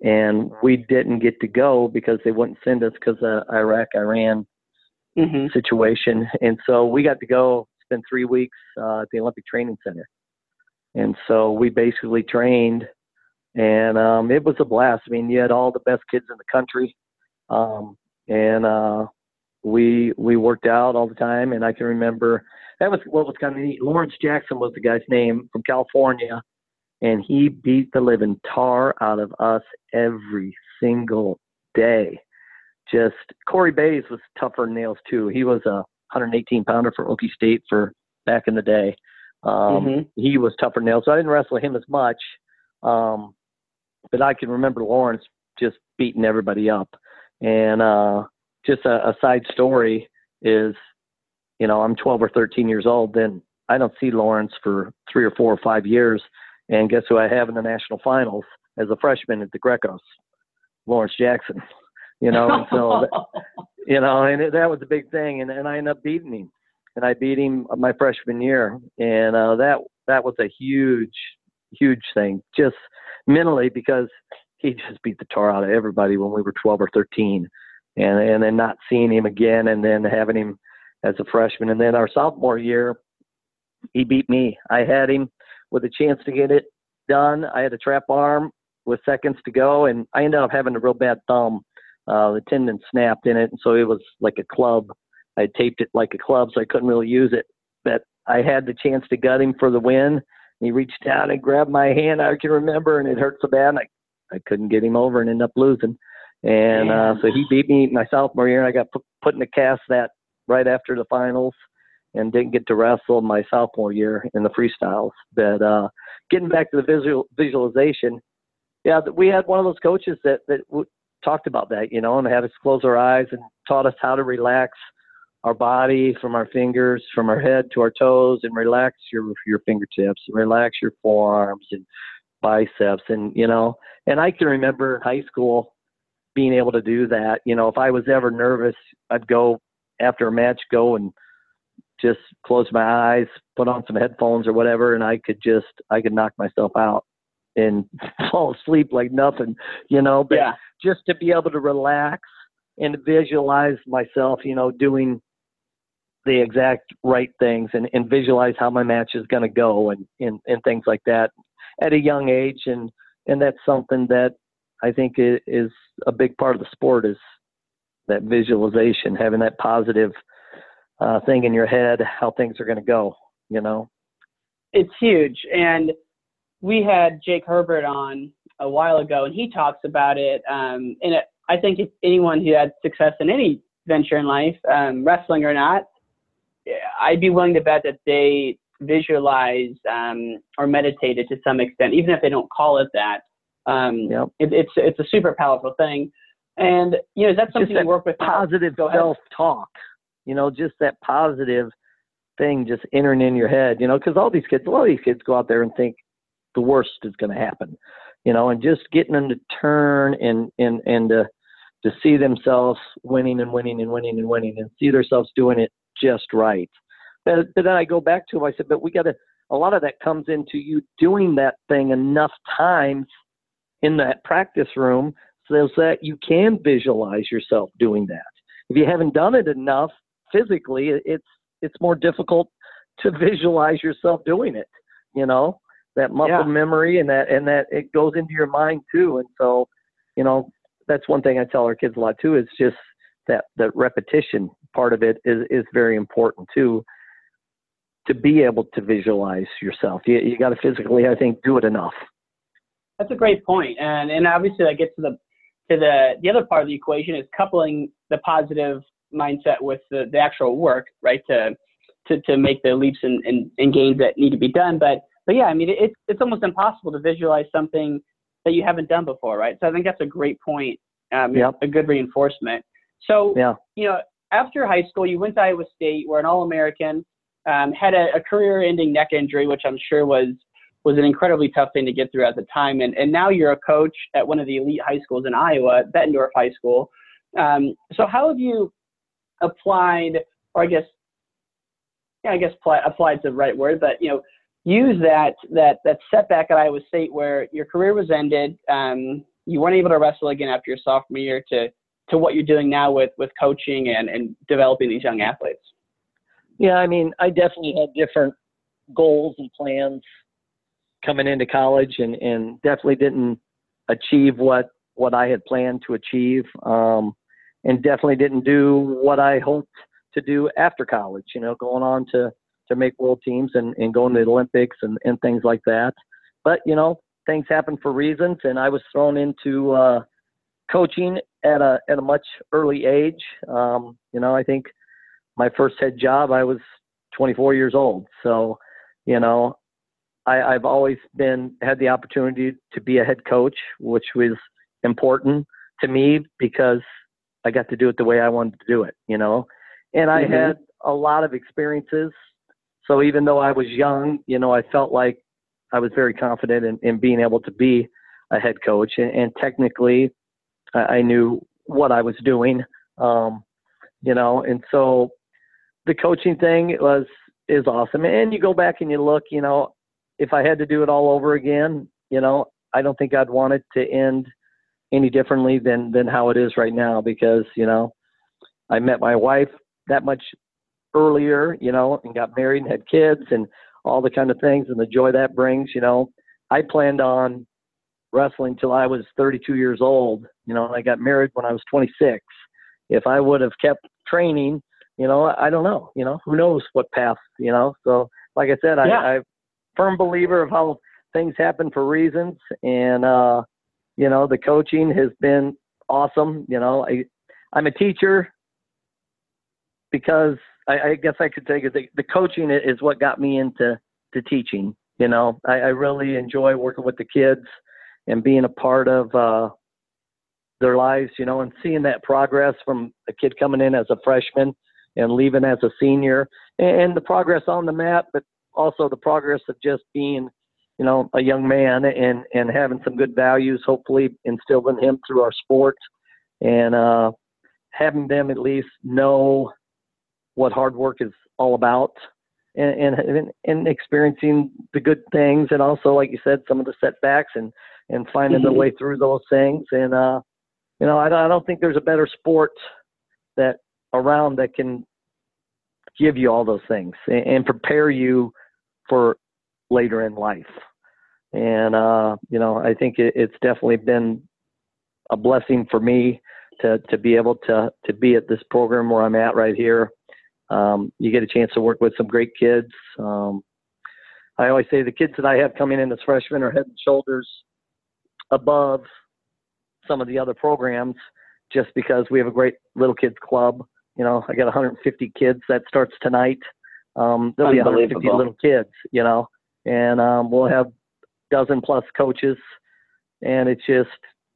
Speaker 4: and we didn't get to go because they wouldn't send us because of Iraq Iran mm-hmm. situation, and so we got to go spend three weeks uh, at the Olympic Training Center, and so we basically trained, and um, it was a blast. I mean, you had all the best kids in the country, um, and uh, we we worked out all the time, and I can remember that was what was kind of neat. Lawrence Jackson was the guy's name from California, and he beat the living tar out of us every single day. Just Corey Bays was tougher than nails too. He was a 118 pounder for Okie State for back in the day. Um, mm-hmm. He was tougher than nails, so I didn't wrestle him as much. Um, but I can remember Lawrence just beating everybody up, and uh, just a, a side story is, you know, I'm 12 or 13 years old, then I don't see Lawrence for three or four or five years. And guess who I have in the national finals as a freshman at the Grecos? Lawrence Jackson. You know, and so, you know, and it, that was a big thing. And, and I ended up beating him. And I beat him my freshman year. And uh, that that was a huge, huge thing, just mentally, because he just beat the tar out of everybody when we were 12 or 13 and and then not seeing him again, and then having him as a freshman. And then our sophomore year, he beat me. I had him with a chance to get it done. I had a trap arm with seconds to go, and I ended up having a real bad thumb. Uh, the tendon snapped in it, and so it was like a club. I taped it like a club, so I couldn't really use it. But I had the chance to gut him for the win. He reached down and grabbed my hand. I can remember, and it hurt so bad. And I I couldn't get him over and end up losing. And uh, so he beat me my sophomore year, and I got put, put in a cast that right after the finals, and didn't get to wrestle my sophomore year in the freestyles. But uh, getting back to the visual visualization, yeah, we had one of those coaches that that w- talked about that, you know, and had us close our eyes and taught us how to relax our body from our fingers, from our head to our toes, and relax your your fingertips, and relax your forearms and biceps, and you know. And I can remember in high school being able to do that. You know, if I was ever nervous, I'd go after a match, go and just close my eyes, put on some headphones or whatever, and I could just I could knock myself out and fall asleep like nothing, you know. But
Speaker 3: Yeah.
Speaker 4: just to be able to relax and visualize myself, you know, doing the exact right things and, and visualize how my match is going to go and, and, and things like that at a young age. And, and that's something that I think is a big part of the sport is that visualization, having that positive uh, thing in your head, how things are going to go, you know?
Speaker 3: it's huge. And we had Jake Herbert on a while ago, and he talks about it. Um, and it, I think if anyone who had success in any venture in life, um, wrestling or not, I'd be willing to bet that they visualize um, or meditated to some extent, even if they don't call it that. Um,
Speaker 4: Yep.
Speaker 3: it, it's it's a super powerful thing. And you know, is that something
Speaker 4: that
Speaker 3: you work with?
Speaker 4: positive self-talk. You know, just that positive thing just entering in your head. You know, because all these kids, a lot of these kids go out there and think the worst is going to happen. You know, and just getting them to turn and and and to to see themselves winning and winning and winning and winning and see themselves doing it just right. But, but then I go back to him. I said, but we got to. A lot of that comes into you doing that thing enough times in that practice room so that you can visualize yourself doing that. If you haven't done it enough physically, it's it's more difficult to visualize yourself doing it. You know that muscle
Speaker 3: Yeah.
Speaker 4: memory and that and that it goes into your mind too. And so, you know, that's one thing I tell our kids a lot too. Is just that that repetition part of it is is very important too. To be able to visualize yourself, you you got to physically, I think, do it enough.
Speaker 3: That's a great point, and and obviously that gets to the to the the other part of the equation is coupling the positive mindset with the, the actual work, right? To to to make the leaps and, and, and gains that need to be done. But but yeah, I mean it's it's almost impossible to visualize something that you haven't done before, right? So I think that's a great point, um,
Speaker 4: Yep.
Speaker 3: a good reinforcement. So
Speaker 4: Yeah.
Speaker 3: you know, after high school, you went to Iowa State, were an All-American, um, had a, a career-ending neck injury, which I'm sure was was an incredibly tough thing to get through at the time. And and now you're a coach at one of the elite high schools in Iowa, Bettendorf High School. Um, so how have you applied, or I guess, yeah, I guess applied is the right word, but you know, use that that that setback at Iowa State where your career was ended, um, you weren't able to wrestle again after your sophomore year to to what you're doing now with with coaching and and developing these young athletes.
Speaker 4: Yeah, I mean, I definitely had different goals and plans coming into college, and and definitely didn't achieve what what I had planned to achieve, um, and definitely didn't do what I hoped to do after college. You know, going on to to make world teams and and going to the Olympics and and things like that. But you know, things happen for reasons, and I was thrown into uh, coaching at a at a much early age. Um, you know, I think my first head job, I was 24 years old. So, you know, I, I've always been had the opportunity to be a head coach, which was important to me because I got to do it the way I wanted to do it. You know, and I
Speaker 3: Mhm.
Speaker 4: had a lot of experiences. So even though I was young, you know, I felt like I was very confident in, in being able to be a head coach, and, and technically, I, I knew what I was doing. Um, you know, and so the coaching thing was is awesome. And you go back and you look, you know, if I had to do it all over again, you know, I don't think I'd want it to end any differently than than how it is right now because you know I met my wife that much earlier, you know, and got married and had kids and all the kind of things and the joy that brings, you know, I planned on wrestling till I was 32 years old, you know, and I got married when I was 26. If I would have kept training, you know, I don't know, you know, who knows what path, you know. So, like I said, yeah. I, I'm firm believer of how things happen for reasons, and uh, you know, the coaching has been awesome. You know, I I'm a teacher because I, I guess I could take it. The, the coaching is what got me into to teaching. You know, I, I really enjoy working with the kids and being a part of uh, their lives. You know, and seeing that progress from a kid coming in as a freshman and leaving as a senior, and the progress on the mat, but also the progress of just being, you know, a young man and and having some good values, hopefully instilled in him through our sport, and uh, having them at least know what hard work is all about and, and and experiencing the good things and also like you said some of the setbacks and and finding the way through those things. And uh you know I, I don't think there's a better sport that around that can give you all those things and, and prepare you for later in life. And uh you know I think it, it's definitely been a blessing for me to to be able to to be at this program where I'm at right here. Um, you get a chance to work with some great kids. Um, I always say the kids that I have coming in as freshmen are head and shoulders above some of the other programs just because we have a great little kids club. You know, I got 150 kids that starts tonight. Um, there'll be 150 little kids, you know, and um, we'll have dozen plus coaches, and it's just,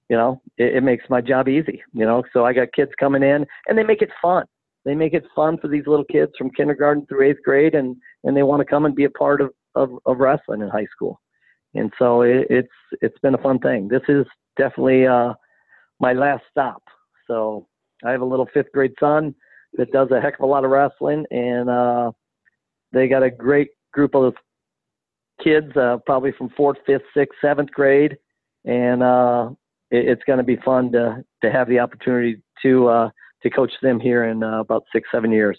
Speaker 4: you know, it, it makes my job easy, you know. So I got kids coming in, and they make it fun they make it fun for these little kids from kindergarten through eighth grade, and and they want to come and be a part of of, of wrestling in high school. And so it, it's it's been a fun thing. This is definitely uh, my last stop. So I have a little fifth grade son that does a heck of a lot of wrestling, and uh, they got a great group of kids, uh, probably from fourth, fifth, sixth, seventh grade, and uh, it, it's going to be fun to to have the opportunity to uh, to coach them here in uh, about six, seven years.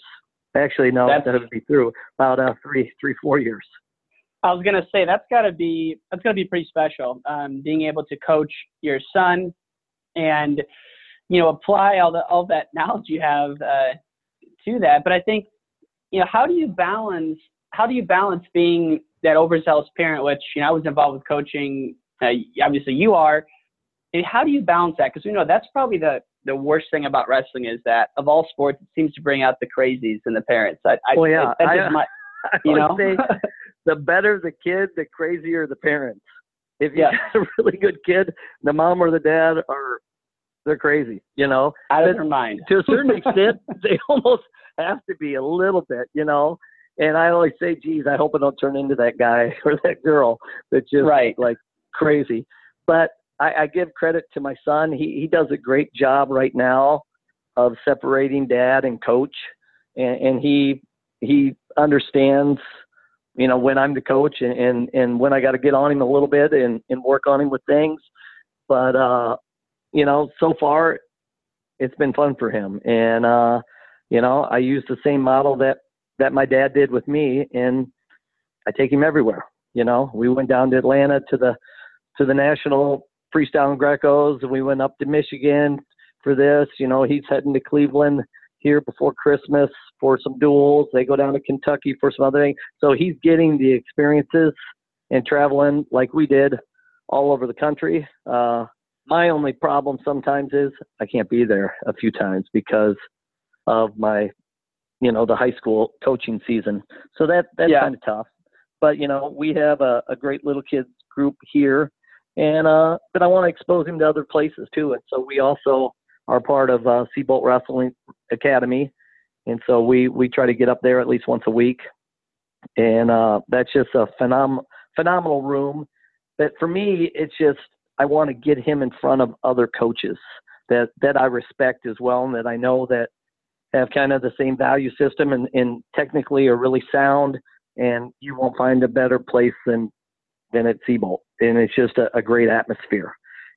Speaker 4: Actually, no, that's, that would be through about uh, three, three, four years.
Speaker 3: I was gonna say that's gotta be that's gotta be pretty special. Um, being able to coach your son and you know apply all the all that knowledge you have uh, to that. But I think you know how do you balance how do you balance being that overzealous parent, which you know I was involved with coaching. Uh, obviously, you are. And how do you balance that? Because we know that's probably the the worst thing about wrestling is that of all sports, it seems to bring out the crazies and the parents. I, I,
Speaker 4: well, yeah,
Speaker 3: I, I,
Speaker 4: my, you know, say the better the kid, the crazier the parents. If you yeah. got a really good kid, the mom or the dad are they're crazy. You know,
Speaker 3: out of their mind.
Speaker 4: to a certain extent, they almost have to be a little bit. You know, and I always say, geez, I hope I don't turn into that guy or that girl that's just right. like crazy. But I, I give credit to my son. He he does a great job right now of separating dad and coach, and, and he he understands, you know, when I'm the coach and and, and when I got to get on him a little bit and and work on him with things. But uh, you know, so far it's been fun for him, and uh, you know, I use the same model that that my dad did with me, and I take him everywhere. You know, we went down to Atlanta to the to the national freestyle and Grecos, and we went up to Michigan for this. You know, he's heading to Cleveland here before Christmas for some duels. They go down to Kentucky for some other things. So he's getting the experiences and traveling like we did all over the country. Uh, my only problem sometimes is I can't be there a few times because of my, you know, the high school coaching season. So that that's yeah. kind of tough. But you know, we have a, a great little kids group here and uh, but I want to expose him to other places too. And so we also are part of uh, Sebolt Wrestling Academy, and so we we try to get up there at least once a week, and uh, that's just a phenom- phenomenal room. But for me, it's just I want to get him in front of other coaches that that I respect as well, and that I know that have kind of the same value system and, and technically are really sound. And you won't find a better place than than at Sebolt and it's just a, a great atmosphere.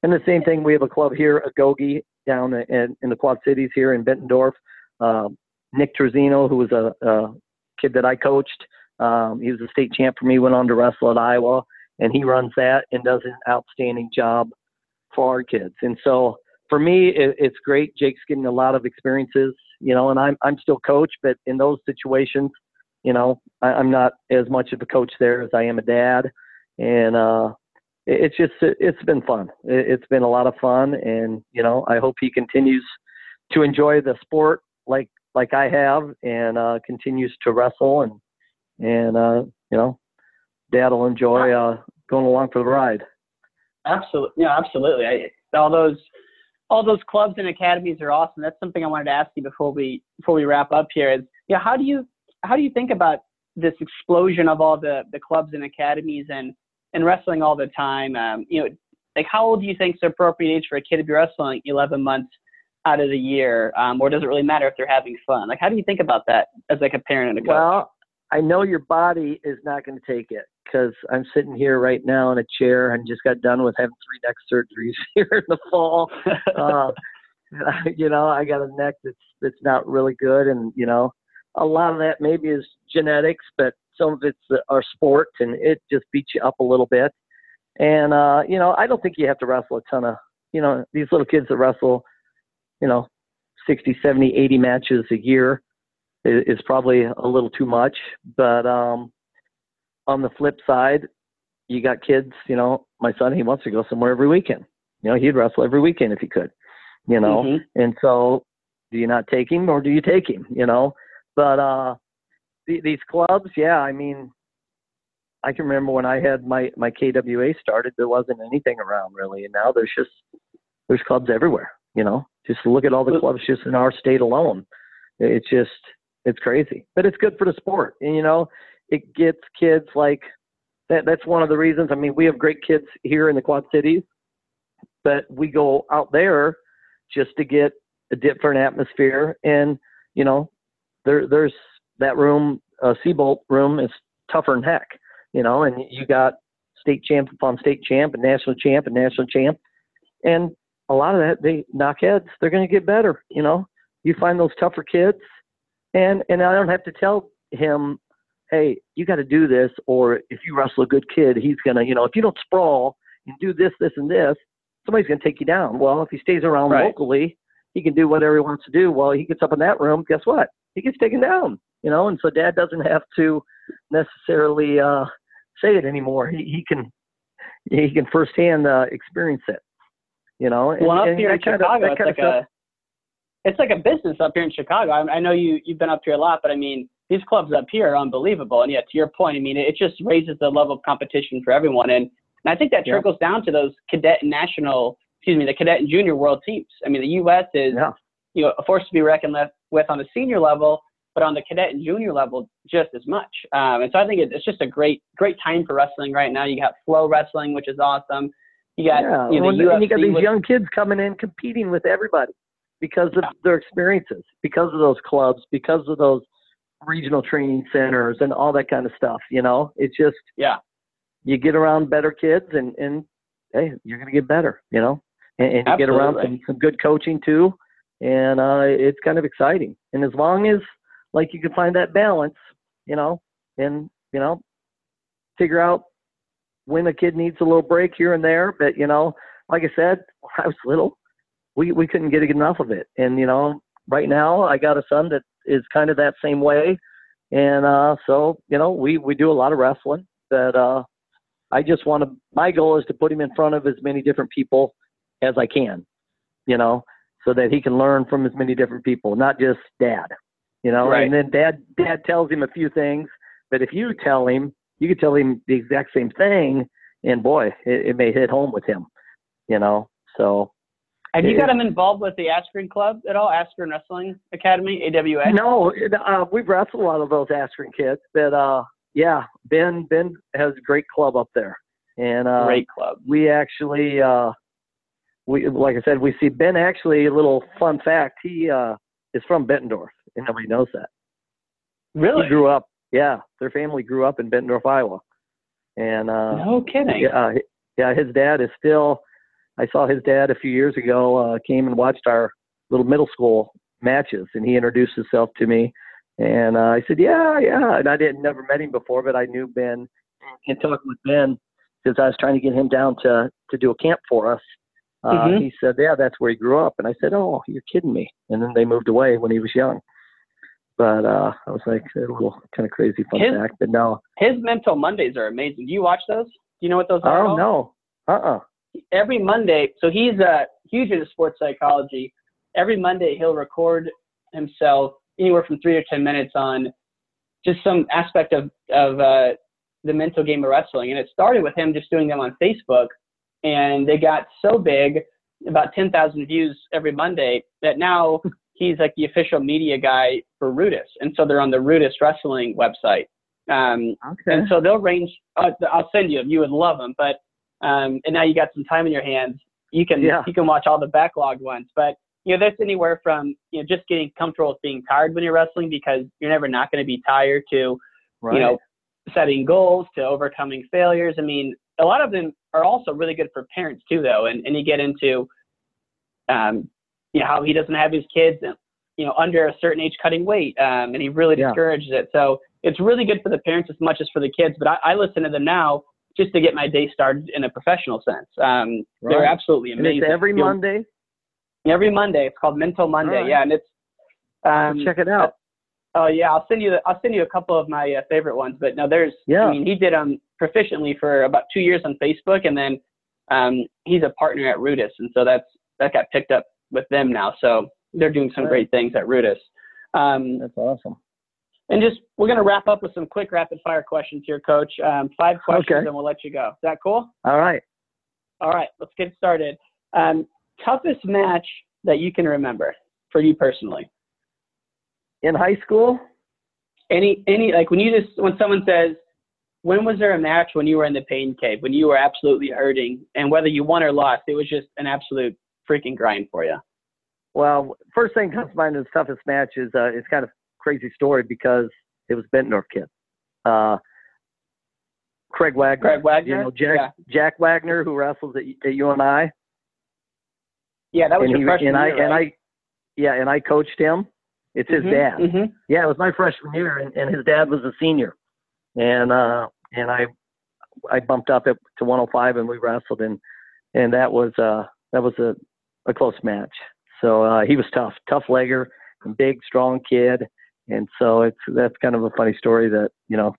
Speaker 4: And the same thing, we have a club here, Agoge, down in, in the Quad Cities here in Bettendorf. Um, Nick Terzino, who was a, a kid that I coached. Um, he was a state champ for me. Went on to wrestle at Iowa, and he runs that and does an outstanding job for our kids. And so for me, it, it's great. Jake's getting a lot of experiences, you know, and I'm I'm still coach, but in those situations, you know, I, I'm not as much of a coach there as I am a dad, and uh, it's just it, it's been fun. It, it's been a lot of fun, and you know, I hope he continues to enjoy the sport like like I have, and uh, continues to wrestle, and and uh, you know, Dad will enjoy uh, going along for the ride.
Speaker 3: Absolutely, yeah, absolutely. I, all those all those clubs and academies are awesome. That's something I wanted to ask you before we before we wrap up here. Is yeah, how do you how do you think about this explosion of all the the clubs and academies and and wrestling all the time? Um, you know, like how old do you think is the appropriate age for a kid to be wrestling 11 months out of the year, um, or does it really matter if they're having fun? Like, how do you think about that as like a parent and a coach?
Speaker 4: Well, I know your body is not going to take it because I'm sitting here right now in a chair and just got done with having three neck surgeries here in the fall. uh, you know, I got a neck that's that's not really good, and you know, a lot of that maybe is genetics, but some of it's our sport, and it just beats you up a little bit. And uh, you know, I don't think you have to wrestle a ton of, you know, these little kids that wrestle, you know, 60, 70, 80 matches a year is, is probably a little too much. But um, on the flip side, you got kids, you know, my son, he wants to go somewhere every weekend. You know, he'd wrestle every weekend if he could, you know. Mm-hmm. And so do you not take him or do you take him, you know? But uh these clubs, yeah, I mean I can remember when I had my my KWA started, there wasn't anything around really, and now there's just there's clubs everywhere, you know. Just look at all the clubs just in our state alone. It's just it's crazy. But it's good for the sport. And you know, it gets kids like that. That's one of the reasons. I mean, we have great kids here in the Quad Cities, but we go out there just to get a different atmosphere. And you know, there there's that room, uh, Sebolt room is tougher than heck. You know, and you got state champ upon state champ and national champ and national champ, and a lot of that they knock heads. They're going to get better. You know, you find those tougher kids, and and I don't have to tell him hey, you got to do this, or if you wrestle a good kid, he's gonna, you know, if you don't sprawl and do this, this, and this, somebody's gonna take you down. Well, if he stays around right. locally, he can do whatever he wants to do. Well, he gets up in that room, guess what? He gets taken down, you know, and so dad doesn't have to necessarily uh, say it anymore. He, he can he can firsthand uh, experience it, you know.
Speaker 3: And, well, up here in Chicago, of, it's like a it's like a business up here in Chicago. I, I know you you've been up here a lot, but I mean, these clubs up here are unbelievable. And yet, to your point, I mean, it just raises the level of competition for everyone. And, and I think that trickles yeah. down to those cadet and national, excuse me, the cadet and junior world teams. I mean, the U.S. is, yeah. you know, a force to be reckoned with on the senior level, but on the cadet and junior level, just as much. Um, and so I think it's just a great, great time for wrestling right now. You got flow wrestling, which is awesome. You got,
Speaker 4: yeah.
Speaker 3: you know,
Speaker 4: and you got these with, young kids coming in competing with everybody because of their experiences, because of those clubs, because of those regional training centers and all that kind of stuff. You know, it's just
Speaker 3: yeah,
Speaker 4: you get around better kids and and hey, you're gonna get better. You know, and, and you get around some some good coaching too, and uh, it's kind of exciting. And as long as like you can find that balance, you know, and you know, figure out when a kid needs a little break here and there. But you know, like I said, when I was little, we we couldn't get enough of it. And you know, right now I got a son that is kind of that same way. And uh, so, you know, we, we do a lot of wrestling that uh, I just want to, my goal is to put him in front of as many different people as I can, you know, so that he can learn from as many different people, not just dad, you know,
Speaker 3: right.
Speaker 4: and then dad, dad tells him a few things, but if you tell him, you could tell him the exact same thing and boy, it, it may hit home with him, you know, so
Speaker 3: have you got him involved with the Askren Club at all? Askren Wrestling Academy, AWA?
Speaker 4: No, uh, we've wrestled a lot of those Askren kids, but uh, yeah, Ben Ben has a great club up there, and uh,
Speaker 3: great club.
Speaker 4: We actually, uh, we like I said, we see Ben. Actually, a little fun fact: he uh, is from Bettendorf, and nobody knows that.
Speaker 3: Really?
Speaker 4: He grew up. Yeah, their family grew up in Bettendorf, Iowa, and uh,
Speaker 3: no kidding.
Speaker 4: Yeah, yeah, his dad is still I saw his dad a few years ago. Uh, came and watched our little middle school matches, and he introduced himself to me, and uh, I said, yeah, yeah, and I didn't never met him before, but I knew Ben, and talking with Ben because I was trying to get him down to to do a camp for us. Uh,
Speaker 3: Mhm.
Speaker 4: He said, yeah, that's where he grew up, and I said, oh, you're kidding me, and then they moved away when he was young. But uh, I was like a little kind of crazy fun
Speaker 3: His-
Speaker 4: fact, but no,
Speaker 3: His mental Mondays are amazing. Do you watch those? Do you know what those are?
Speaker 4: oh no, uh uh
Speaker 3: every Monday, so he's uh, huge into sports psychology. Every Monday, he'll record himself anywhere from three to ten minutes on just some aspect of of uh, the mental game of wrestling. And it started with him just doing them on Facebook, and they got so big, about ten thousand views every Monday, that now he's like the official media guy for Rudis, and so they're on the Rudis Wrestling website. Um,
Speaker 4: okay,
Speaker 3: and so they'll range. Uh, I'll send you. 'em. You would love them. But um, and now you got some time in your hands. You can
Speaker 4: Yeah.
Speaker 3: you can watch all the backlogged ones. But you know that's anywhere from you know just getting comfortable with being tired when you're wrestling because you're never not going to be tired to
Speaker 4: right.
Speaker 3: you know setting goals to overcoming failures. I mean, a lot of them are also really good for parents too, though. And and you get into um, you know how he doesn't have his kids you know under a certain age cutting weight, um, and he really
Speaker 4: Yeah.
Speaker 3: discourages it. So it's really good for the parents as much as for the kids. But I, I listen to them now just to get my day started in a professional sense. Um, They're
Speaker 4: Right.
Speaker 3: absolutely
Speaker 4: and
Speaker 3: amazing.
Speaker 4: it's every
Speaker 3: You'll-
Speaker 4: Monday.
Speaker 3: Every Monday. It's called Mental Monday.
Speaker 4: Right.
Speaker 3: Yeah, and it's um,
Speaker 4: Check it out.
Speaker 3: Oh yeah, I'll send you. The, I'll send you a couple of my uh, favorite ones. But no, there's.
Speaker 4: Yeah.
Speaker 3: I mean, he did um proficiently for about two years on Facebook, and then um he's a partner at Rudis, and so that's that got picked up with them now. So they're doing some great things at Rudis. Um,
Speaker 4: That's awesome.
Speaker 3: and just we're gonna wrap up with some quick rapid fire questions here, Coach. Um, five questions,
Speaker 4: Okay.
Speaker 3: and we'll let you go. Is that cool?
Speaker 4: All right.
Speaker 3: All right, let's get started. Um, toughest match that you can remember for you personally.
Speaker 4: In high school,
Speaker 3: any any like when you just when someone says when was there a match when you were in the pain cave when you were absolutely hurting and whether you won or lost it was just an absolute freaking grind for you
Speaker 4: well, first thing comes to mind is toughest match is uh, it's kind of crazy story because it was Bettendorf kid. Uh, Craig Wagner.
Speaker 3: Craig Wagner
Speaker 4: You know, Jack,
Speaker 3: yeah
Speaker 4: Jack Wagner, who wrestles at, at UNI.
Speaker 3: yeah that was
Speaker 4: and
Speaker 3: your
Speaker 4: he,
Speaker 3: freshman
Speaker 4: and I,
Speaker 3: year
Speaker 4: and? I, yeah, and I coached him. It's his dad.
Speaker 3: hmm
Speaker 4: Yeah, it was my freshman year, and, and his dad was a senior, and uh, and I I bumped up it to 105, and we wrestled, and and that was uh that was a a close match. So uh, he was tough, tough legger, big, strong kid, and so it's that's kind of a funny story that you know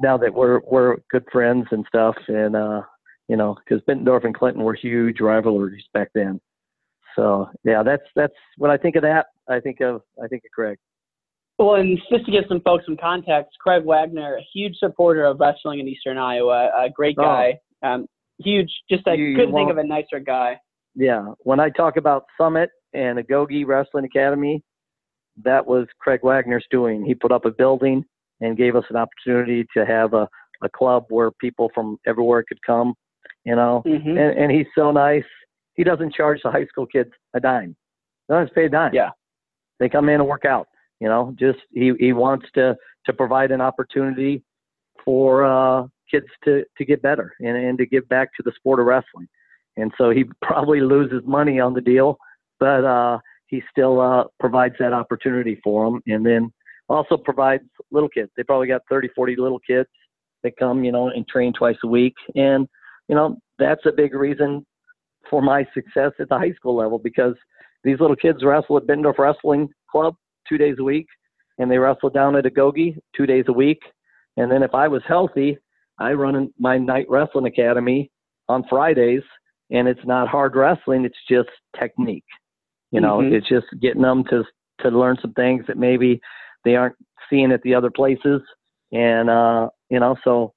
Speaker 4: now that we're we're good friends and stuff, and uh, you know because Bettendorf and Clinton were huge rivalries back then. So yeah, that's that's when I think of that, I think of I think of Craig.
Speaker 3: well and just to give some folks some context craig wagner a huge supporter of wrestling in eastern iowa a great
Speaker 4: Oh.
Speaker 3: guy um huge just i couldn't think of a nicer guy
Speaker 4: Yeah, when I talk about Summit and Agoge Wrestling Academy, that was Craig Wagner's doing. He put up a building and gave us an opportunity to have a, a club where people from everywhere could come, you know.
Speaker 3: hmm
Speaker 4: And, and he's so nice. He doesn't charge the high school kids a dime. They don't pay a dime.
Speaker 3: Yeah.
Speaker 4: They come in and work out. You know, just he, he wants to to provide an opportunity for uh, kids to to get better and, and to give back to the sport of wrestling. And so he probably loses money on the deal, but uh, he still uh, provides that opportunity for them. And then also provides little kids. They probably got 30, 40 little kids that come, you know, and train twice a week. And you know, that's a big reason for my success at the high school level because these little kids wrestle at Bettendorf Wrestling Club two days a week, and they wrestle down at Agoge two days a week. And then if I was healthy, I run my night wrestling academy on Fridays, and it's not hard wrestling; it's just technique. You know,
Speaker 3: Mhm.
Speaker 4: it's just getting them to to learn some things that maybe they aren't seeing at the other places, and uh, you know, so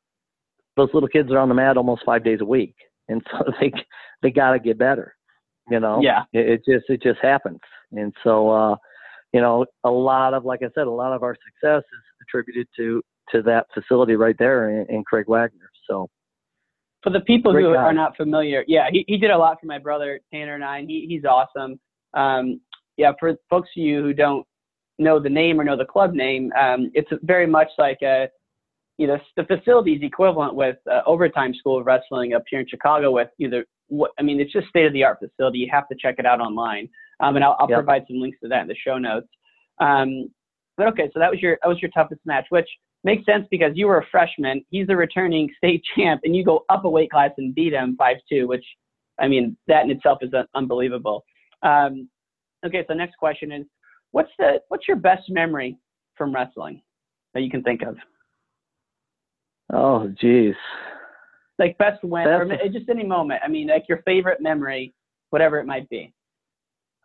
Speaker 4: those little kids are on the mat almost five days a week, and so they they got to get better. You know,
Speaker 3: Yeah.
Speaker 4: it, it just it just happens, and so uh, you know, a lot of like I said, a lot of our success is attributed to to that facility right there in, in Craig Wagner. So
Speaker 3: for the people
Speaker 4: Great
Speaker 3: who
Speaker 4: guy.
Speaker 3: are not familiar, yeah, he, he did a lot for my brother Tanner and I, and he, he's awesome. Um, yeah, for folks of you who don't know the name or know the club name, um, it's very much like a, you know, the facility is equivalent with uh, Overtime School of Wrestling up here in Chicago with either what I mean, it's just state of the art facility. You have to check it out online. Um, and I'll, I'll
Speaker 4: Yep.
Speaker 3: provide some links to that in the show notes. Um, but okay, so that was your that was your toughest match, which makes sense because you were a freshman. He's a returning state champ, and you go up a weight class and beat him five two, which I mean that in itself is unbelievable. Um, okay, so next question is, what's the what's your best memory from wrestling that you can think of?
Speaker 4: Oh, geez.
Speaker 3: Like best win, or
Speaker 4: That's-
Speaker 3: just any moment. I mean, like your favorite memory, whatever it might be.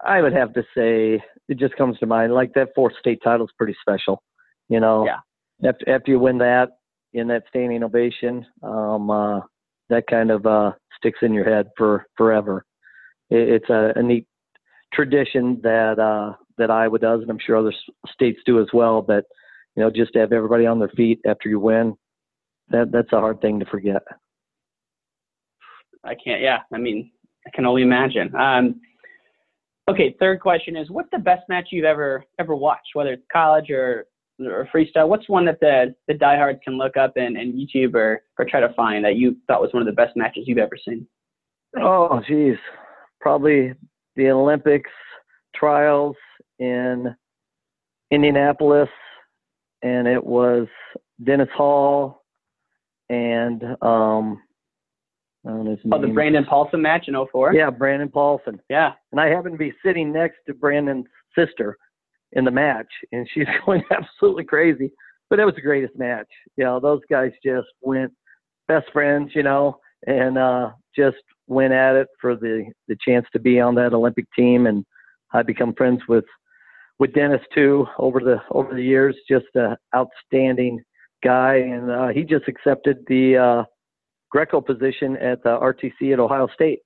Speaker 4: I would have to say it just comes to mind. Like that fourth state title is pretty special. You know,
Speaker 3: Yeah.
Speaker 4: After after you win that in that standing ovation, um, uh, that kind of uh, sticks in your head for forever. It, it's a, a neat tradition that uh, that Iowa does, and I'm sure other states do as well. But you know, just to have everybody on their feet after you win, that that's a hard thing to forget.
Speaker 3: I can't. Yeah, I mean, I can only imagine. Um, okay, third question is, what's the best match you've ever ever watched, whether it's college or or freestyle? What's one that the the diehards can look up in, in YouTube or or try to find that you thought was one of the best matches you've ever seen?
Speaker 4: Oh, geez. Probably the Olympics trials in Indianapolis, and it was Dennis Hall and um, I don't know his
Speaker 3: Oh, the. Brandon Paulson match in 04?
Speaker 4: Yeah, Brandon Paulson.
Speaker 3: Yeah.
Speaker 4: And I happened to be sitting next to Brandon's sister in the match, and she's going absolutely crazy. But it was the greatest match. You know, those guys just went best friends, you know, and uh, just went at it for the the chance to be on that Olympic team. And I become friends with with Dennis too over the over the years. Just a outstanding guy, and uh, he just accepted the uh, Greco position at the RTC at Ohio State.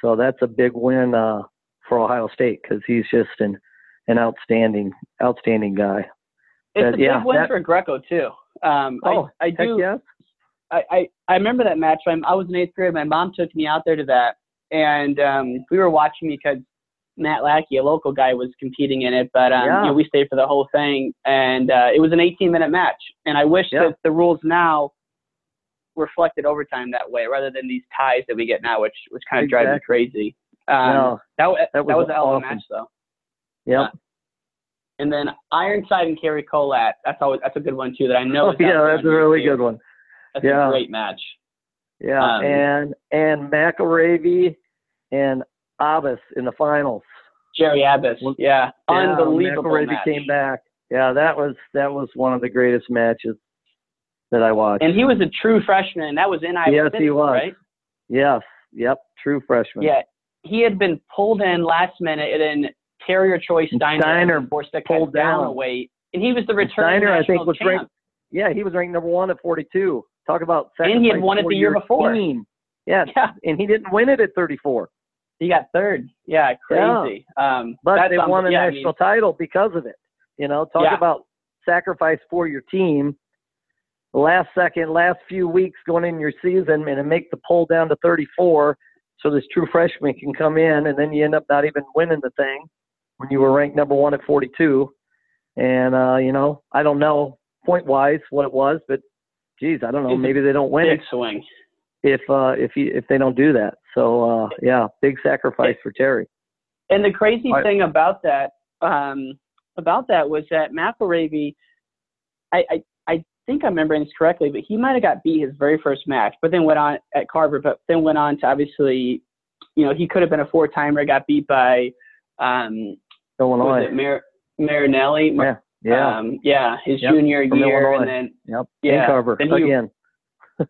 Speaker 4: So that's a big win uh, for Ohio State because he's just an an outstanding outstanding guy.
Speaker 3: It's a big
Speaker 4: yeah,
Speaker 3: win
Speaker 4: that-
Speaker 3: for Greco too. Um,
Speaker 4: Oh,
Speaker 3: I, I
Speaker 4: Heck
Speaker 3: do.
Speaker 4: yes.
Speaker 3: I, I, I remember that match. I was in eighth grade. My mom took me out there to that, and um, we were watching because Matt Lackey, a local guy, was competing in it. But um,
Speaker 4: Yeah.
Speaker 3: you know, we stayed for the whole thing, and uh, it was an 18 minute match. And I wish
Speaker 4: Yeah.
Speaker 3: that the rules now reflected overtime that way, rather than these ties that we get now, which which kind of drives me crazy. Um,
Speaker 4: No,
Speaker 3: that,
Speaker 4: that
Speaker 3: that
Speaker 4: was
Speaker 3: was a hell of a
Speaker 4: awesome.
Speaker 3: match, though.
Speaker 4: Yep.
Speaker 3: And then Ironside and Cary Kolat. That's always that's a good one too. That I know.
Speaker 4: Oh, yeah, that's a really
Speaker 3: YouTube.
Speaker 4: good one.
Speaker 3: That's
Speaker 4: Yeah.
Speaker 3: a great match.
Speaker 4: Yeah,
Speaker 3: Um,
Speaker 4: and and McIlravy and Abas in the finals.
Speaker 3: Jerry
Speaker 4: Abas.
Speaker 3: Yeah,
Speaker 4: Yeah,
Speaker 3: unbelievable
Speaker 4: McIlravy
Speaker 3: match.
Speaker 4: came back. Yeah, that was that was one of the greatest matches that I watched.
Speaker 3: And he was a true freshman, and that was in Iowa
Speaker 4: Yes,
Speaker 3: City,
Speaker 4: he was.
Speaker 3: right?
Speaker 4: yes, yep, true freshman.
Speaker 3: Yeah, he had been pulled in last minute, and then Terrier choice Steiner,
Speaker 4: Steiner
Speaker 3: forced
Speaker 4: pulled
Speaker 3: down a weight, and he was the
Speaker 4: And
Speaker 3: returning
Speaker 4: Steiner, I think, was
Speaker 3: champ.
Speaker 4: ranked. Yeah, he was ranked number one at 42. Talk about
Speaker 3: And he had won it the year before.
Speaker 4: team. Yeah,
Speaker 3: Yeah,
Speaker 4: and he didn't win it at 34,
Speaker 3: he got third. Yeah, crazy. Um,
Speaker 4: but they won a
Speaker 3: yeah, I
Speaker 4: national
Speaker 3: mean,
Speaker 4: title because of it. You know, talk
Speaker 3: Yeah.
Speaker 4: about sacrifice for your team. Last second, last few weeks going in your season, and to make the pull down to 34, so this true freshman can come in, and then you end up not even winning the thing when you were ranked number one at 42. And uh, you know, I don't know point wise what it was, but geez, I don't know. Maybe they don't win
Speaker 3: big swing.
Speaker 4: if uh, if he, if they don't do that. So uh, yeah, big sacrifice for Terry.
Speaker 3: And the crazy
Speaker 4: I-
Speaker 3: thing about that, um, about that was that McIlravy, I, I, I think I'm remembering this correctly, but he might have got beat his very first match, but then went on at Carver, but then went on to obviously, you know, he could have been a four timer, got beat by, um, what was it Mar- Marinelli?
Speaker 4: Yeah, yeah,
Speaker 3: Um, yeah, his
Speaker 4: Yep,
Speaker 3: junior
Speaker 4: from
Speaker 3: year,
Speaker 4: Illinois.
Speaker 3: and then
Speaker 4: yep.
Speaker 3: yeah,
Speaker 4: and Carver
Speaker 3: then he-
Speaker 4: again.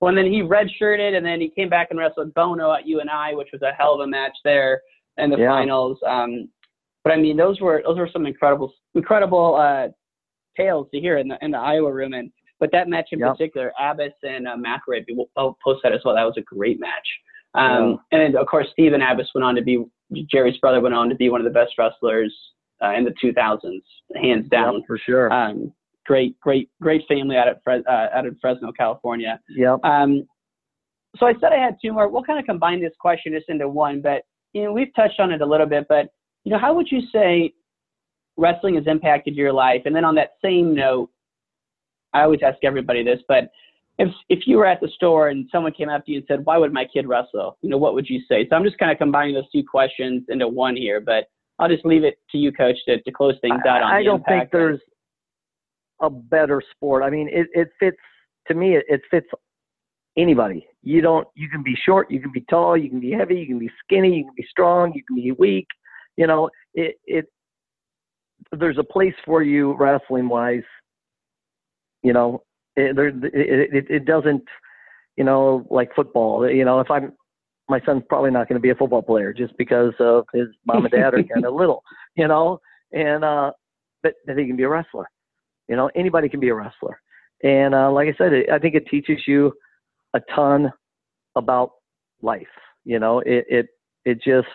Speaker 3: well, and then he redshirted, and then he came back and wrestled Bono at UNI, which was a hell of a match there in the
Speaker 4: Yeah.
Speaker 3: finals. Um, but I mean, those were those were some incredible incredible uh, tales to hear in the in the Iowa room. And but that match in
Speaker 4: Yep.
Speaker 3: particular, Abas and uh, McRae, we'll I'll post that as well. That was a great match. Um, And of course, Stephen Abas went on to be Jerry's brother went on to be one of the best wrestlers uh, in the 2000s, hands down.
Speaker 4: Yep, for sure.
Speaker 3: Um, great, great, great family out at Fres- uh, out of Fresno, California.
Speaker 4: yep.
Speaker 3: Um, so I said I had two more. We'll kind of combine this question just into one, but you know we've touched on it a little bit. But you know, how would you say wrestling has impacted your life? And then on that same note, I always ask everybody this, but if if you were at the store and someone came up to you and said, "Why would my kid wrestle?" You know, what would you say? So I'm just kind of combining those two questions into one here, but I'll just leave it to you, Coach, to, to close things out.
Speaker 4: I,
Speaker 3: I
Speaker 4: don't think there's a better sport. I mean, it, it fits to me. It, it fits anybody. You don't. You can be short. You can be tall. You can be heavy. You can be skinny. You can be strong. You can be weak. You know, it it. There's a place for you wrestling wise. You know, it, it, it, it doesn't, you know, like football. You know, if I'm, my son's probably not going to be a football player just because of his mom and dad are kind of little, you know, and uh, but, he can be a wrestler. You know, anybody can be a wrestler. And uh, like I said, I think it teaches you a ton about life. You know, it it it just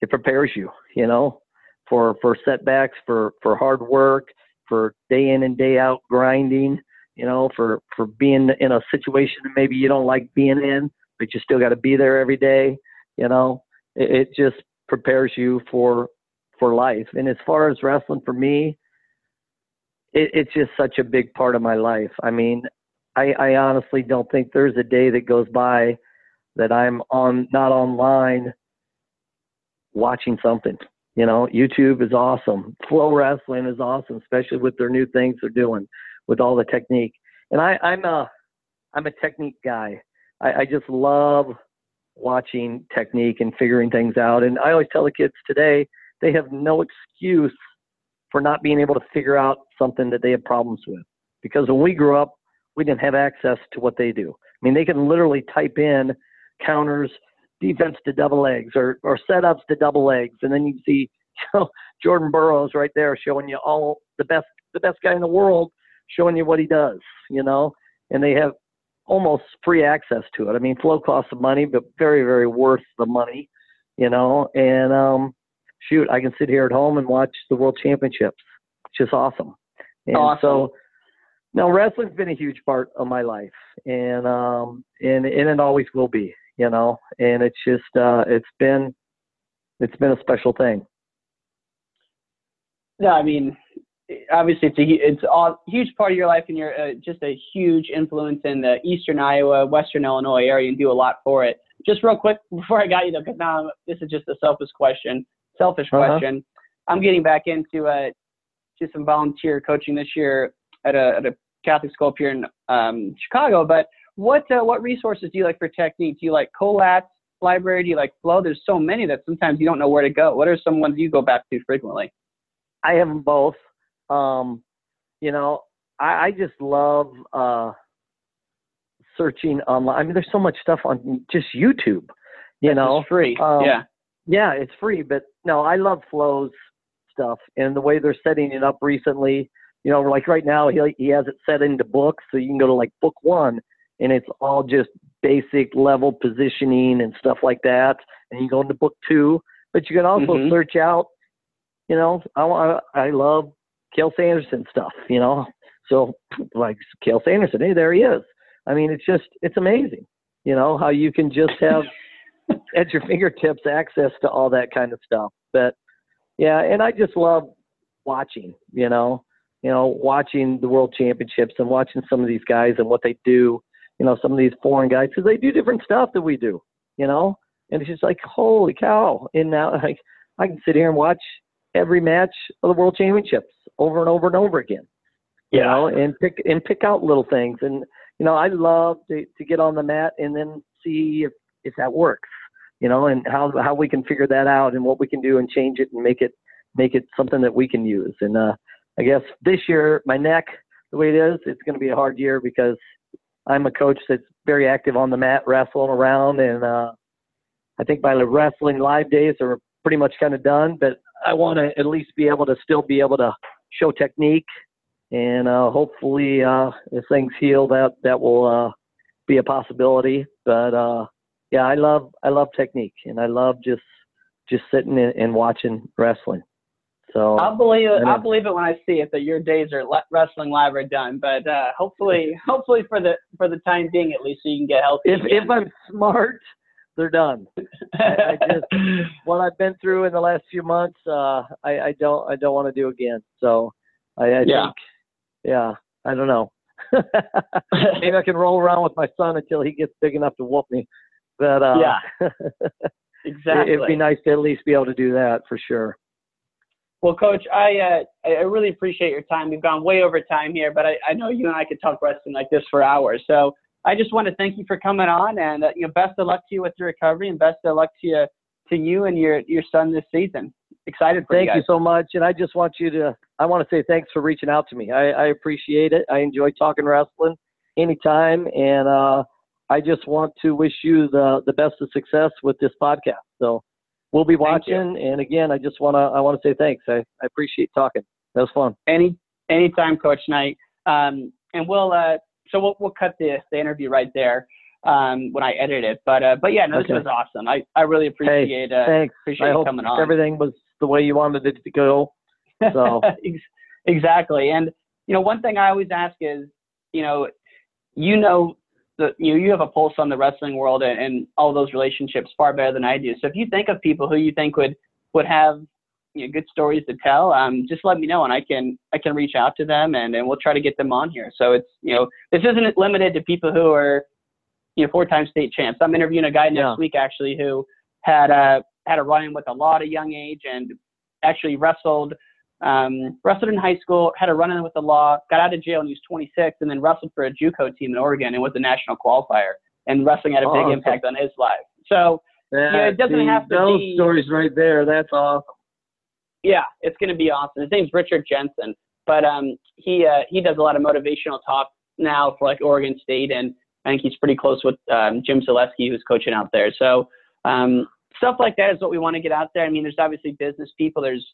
Speaker 4: it prepares you. You know, for for setbacks, for for hard work, for day in and day out grinding you know, for for being in a situation maybe you don't like being in, but you still got to be there every day. You know, it, it just prepares you for for life. And as far as wrestling for me, it, it's just such a big part of my life. I mean, I, I honestly don't think there's a day that goes by that I'm on not online watching something. You know, YouTube is awesome. Flow wrestling is awesome, especially with their new things they're doing with all the technique. And I, I'm a I'm a technique guy. I, I just love watching technique and figuring things out. And I always tell the kids today they have no excuse for not being able to figure out something that they have problems with. Because when we grew up, we didn't have access to what they do. I mean, they can literally type in counters, defense to double legs, or or setups to double legs, and then you see you know, Jordan Burroughs right there showing you all the best the best guy in the world showing you what he does, you know, and they have almost free access to it. I mean, flow costs some money, but very, very worth the money, you know. And um, shoot, I can sit here at home and watch the World Championships, which is awesome. And
Speaker 3: awesome.
Speaker 4: so, now wrestling's been a huge part of my life, and um, and and it always will be, you know. And it's just uh, it's been it's been a special thing.
Speaker 3: No, I mean, obviously it's a it's a huge part of your life and you're uh, just a huge influence in the eastern Iowa, western Illinois area and do a lot for it. Just real quick before I got you though, because now this is just a selfish question, selfish uh-huh. question. I'm getting back into uh, to some volunteer coaching this year at a, at a Catholic school up here in um, Chicago. But what uh, what resources do you like for technique? Do you like Kolat's library? Do you like Flow? There's so many that sometimes you don't know where to go. What are some ones you go back to frequently?
Speaker 4: I have them both. Um, you know, I, I just love uh, searching online. I mean, there's so much stuff on just YouTube. You
Speaker 3: it's
Speaker 4: know,
Speaker 3: free.
Speaker 4: Um,
Speaker 3: yeah.
Speaker 4: Yeah, it's free, but no, I love Flow's stuff and the way they're setting it up recently. You know, like right now, he he has it set into books, so you can go to like book one, and it's all just basic level positioning and stuff like that. And you go into book two, but you can also mm-hmm. search out. You know, I I love Cael Sanderson stuff, you know. So like Cael Sanderson, hey, there he is. I mean, it's just it's amazing, you know, how you can just have at your fingertips access to all that kind of stuff. But yeah, and I just love watching, you know, you know, watching the world championships and watching some of these guys and what they do, you know, some of these foreign guys because they do different stuff that we do, you know, and it's just like holy cow! And now like I can sit here and watch every match of the world championships over and over and over again. You yeah. know, and pick and pick out little things. And you know, I love to to get on the mat and then see if if that works. You know, and how how we can figure that out and what we can do and change it and make it make it something that we can use. And uh, I guess this year my neck, the way it is, it's going to be a hard year because I'm a coach that's very active on the mat, wrestling around, and uh, I think my wrestling live days are pretty much kind of done. But I want to at least be able to still be able to show technique, and uh, hopefully, uh, as things heal, that that will uh, be a possibility. But uh, yeah, I love I love technique, and I love just just sitting and watching wrestling. So
Speaker 3: I'll believe it. I'll believe it when I see it that your days are le- wrestling live are done. But uh, hopefully, hopefully for the for the time being, at least, so you can get healthy.
Speaker 4: If
Speaker 3: again.
Speaker 4: if I'm smart, they're done. I, I just what I've been through in the last few months, uh, I, I don't I don't want to do again. So I, I
Speaker 3: yeah.
Speaker 4: think, yeah, I don't know. maybe I can roll around with my son until he gets big enough to whoop me. But uh,
Speaker 3: yeah, exactly.
Speaker 4: It'd be nice to at least be able to do that for sure.
Speaker 3: Well, Coach, I uh, I really appreciate your time. We've gone way over time here, but I, I know you and I could talk wrestling like this for hours. So I just want to thank you for coming on, and uh, you know, best of luck to you with your recovery, and best of luck to you to you and your your son this season. Excited for
Speaker 4: thank
Speaker 3: you. Thank
Speaker 4: you so much, and I just want you to. I want to say thanks for reaching out to me. I, I appreciate it. I enjoy talking wrestling anytime, and uh, I just want to wish you the the best of success with this podcast. So we'll be watching. And again, I just want to I want to say thanks. I, I appreciate talking. That was fun.
Speaker 3: Any anytime, Coach Knight. Um, and we'll uh, so we'll we'll cut the the interview right there um, when I edit it. But uh, but yeah, no, okay. this was awesome. I, I really appreciate
Speaker 4: hey, uh, thanks.
Speaker 3: appreciate
Speaker 4: I
Speaker 3: hope coming on.
Speaker 4: Everything was the way you wanted it to go. So
Speaker 3: exactly. And you know, one thing I always ask is, you know, you know the you know, you have a pulse on the wrestling world and, and all those relationships far better than I do. So if you think of people who you think would would have you know, good stories to tell, um, just let me know and I can I can reach out to them and, and we'll try to get them on here. So it's you know this isn't limited to people who are you know four time state champs. I'm interviewing a guy next yeah. week actually who had a had a run in with a lot of young age and actually wrestled um, wrestled in high school, had a run-in with the law, got out of jail when he was 26, and then wrestled for a JUCO team in Oregon and was a national qualifier. And wrestling had a big impact on his life. So yeah, it doesn't have to
Speaker 4: those
Speaker 3: be.
Speaker 4: stories right there. That's awesome.
Speaker 3: Yeah, it's going to be awesome. His name's Richard Jensen, but um, he uh, he does a lot of motivational talk now for like Oregon State, and I think he's pretty close with um, Jim Zalesky, who's coaching out there. So um, stuff like that is what we want to get out there. I mean, there's obviously business people. There's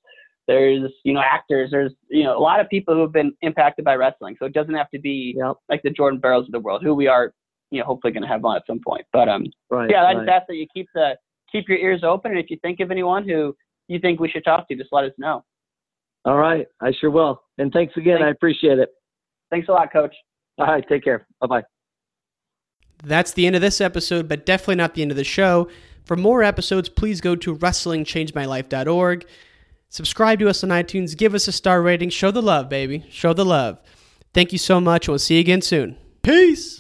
Speaker 3: there's you know actors there's you know a lot of people who have been impacted by wrestling so it doesn't have to be yep. like the Jordan Burroughs of the world who we are you know hopefully going to have on at some point but um right, yeah i just ask that you keep the keep your ears open and if you think of anyone who you think we should talk to just let us know
Speaker 4: all right i sure will and thanks again thanks. i appreciate it
Speaker 3: thanks a lot coach
Speaker 4: all right take care bye-bye
Speaker 2: that's the end of this episode but definitely not the end of the show for more episodes please go to wrestlingchangemylife.org Subscribe to us on iTunes. Give us a star rating. Show the love, baby. Show the love. Thank you so much. We'll see you again soon. Peace.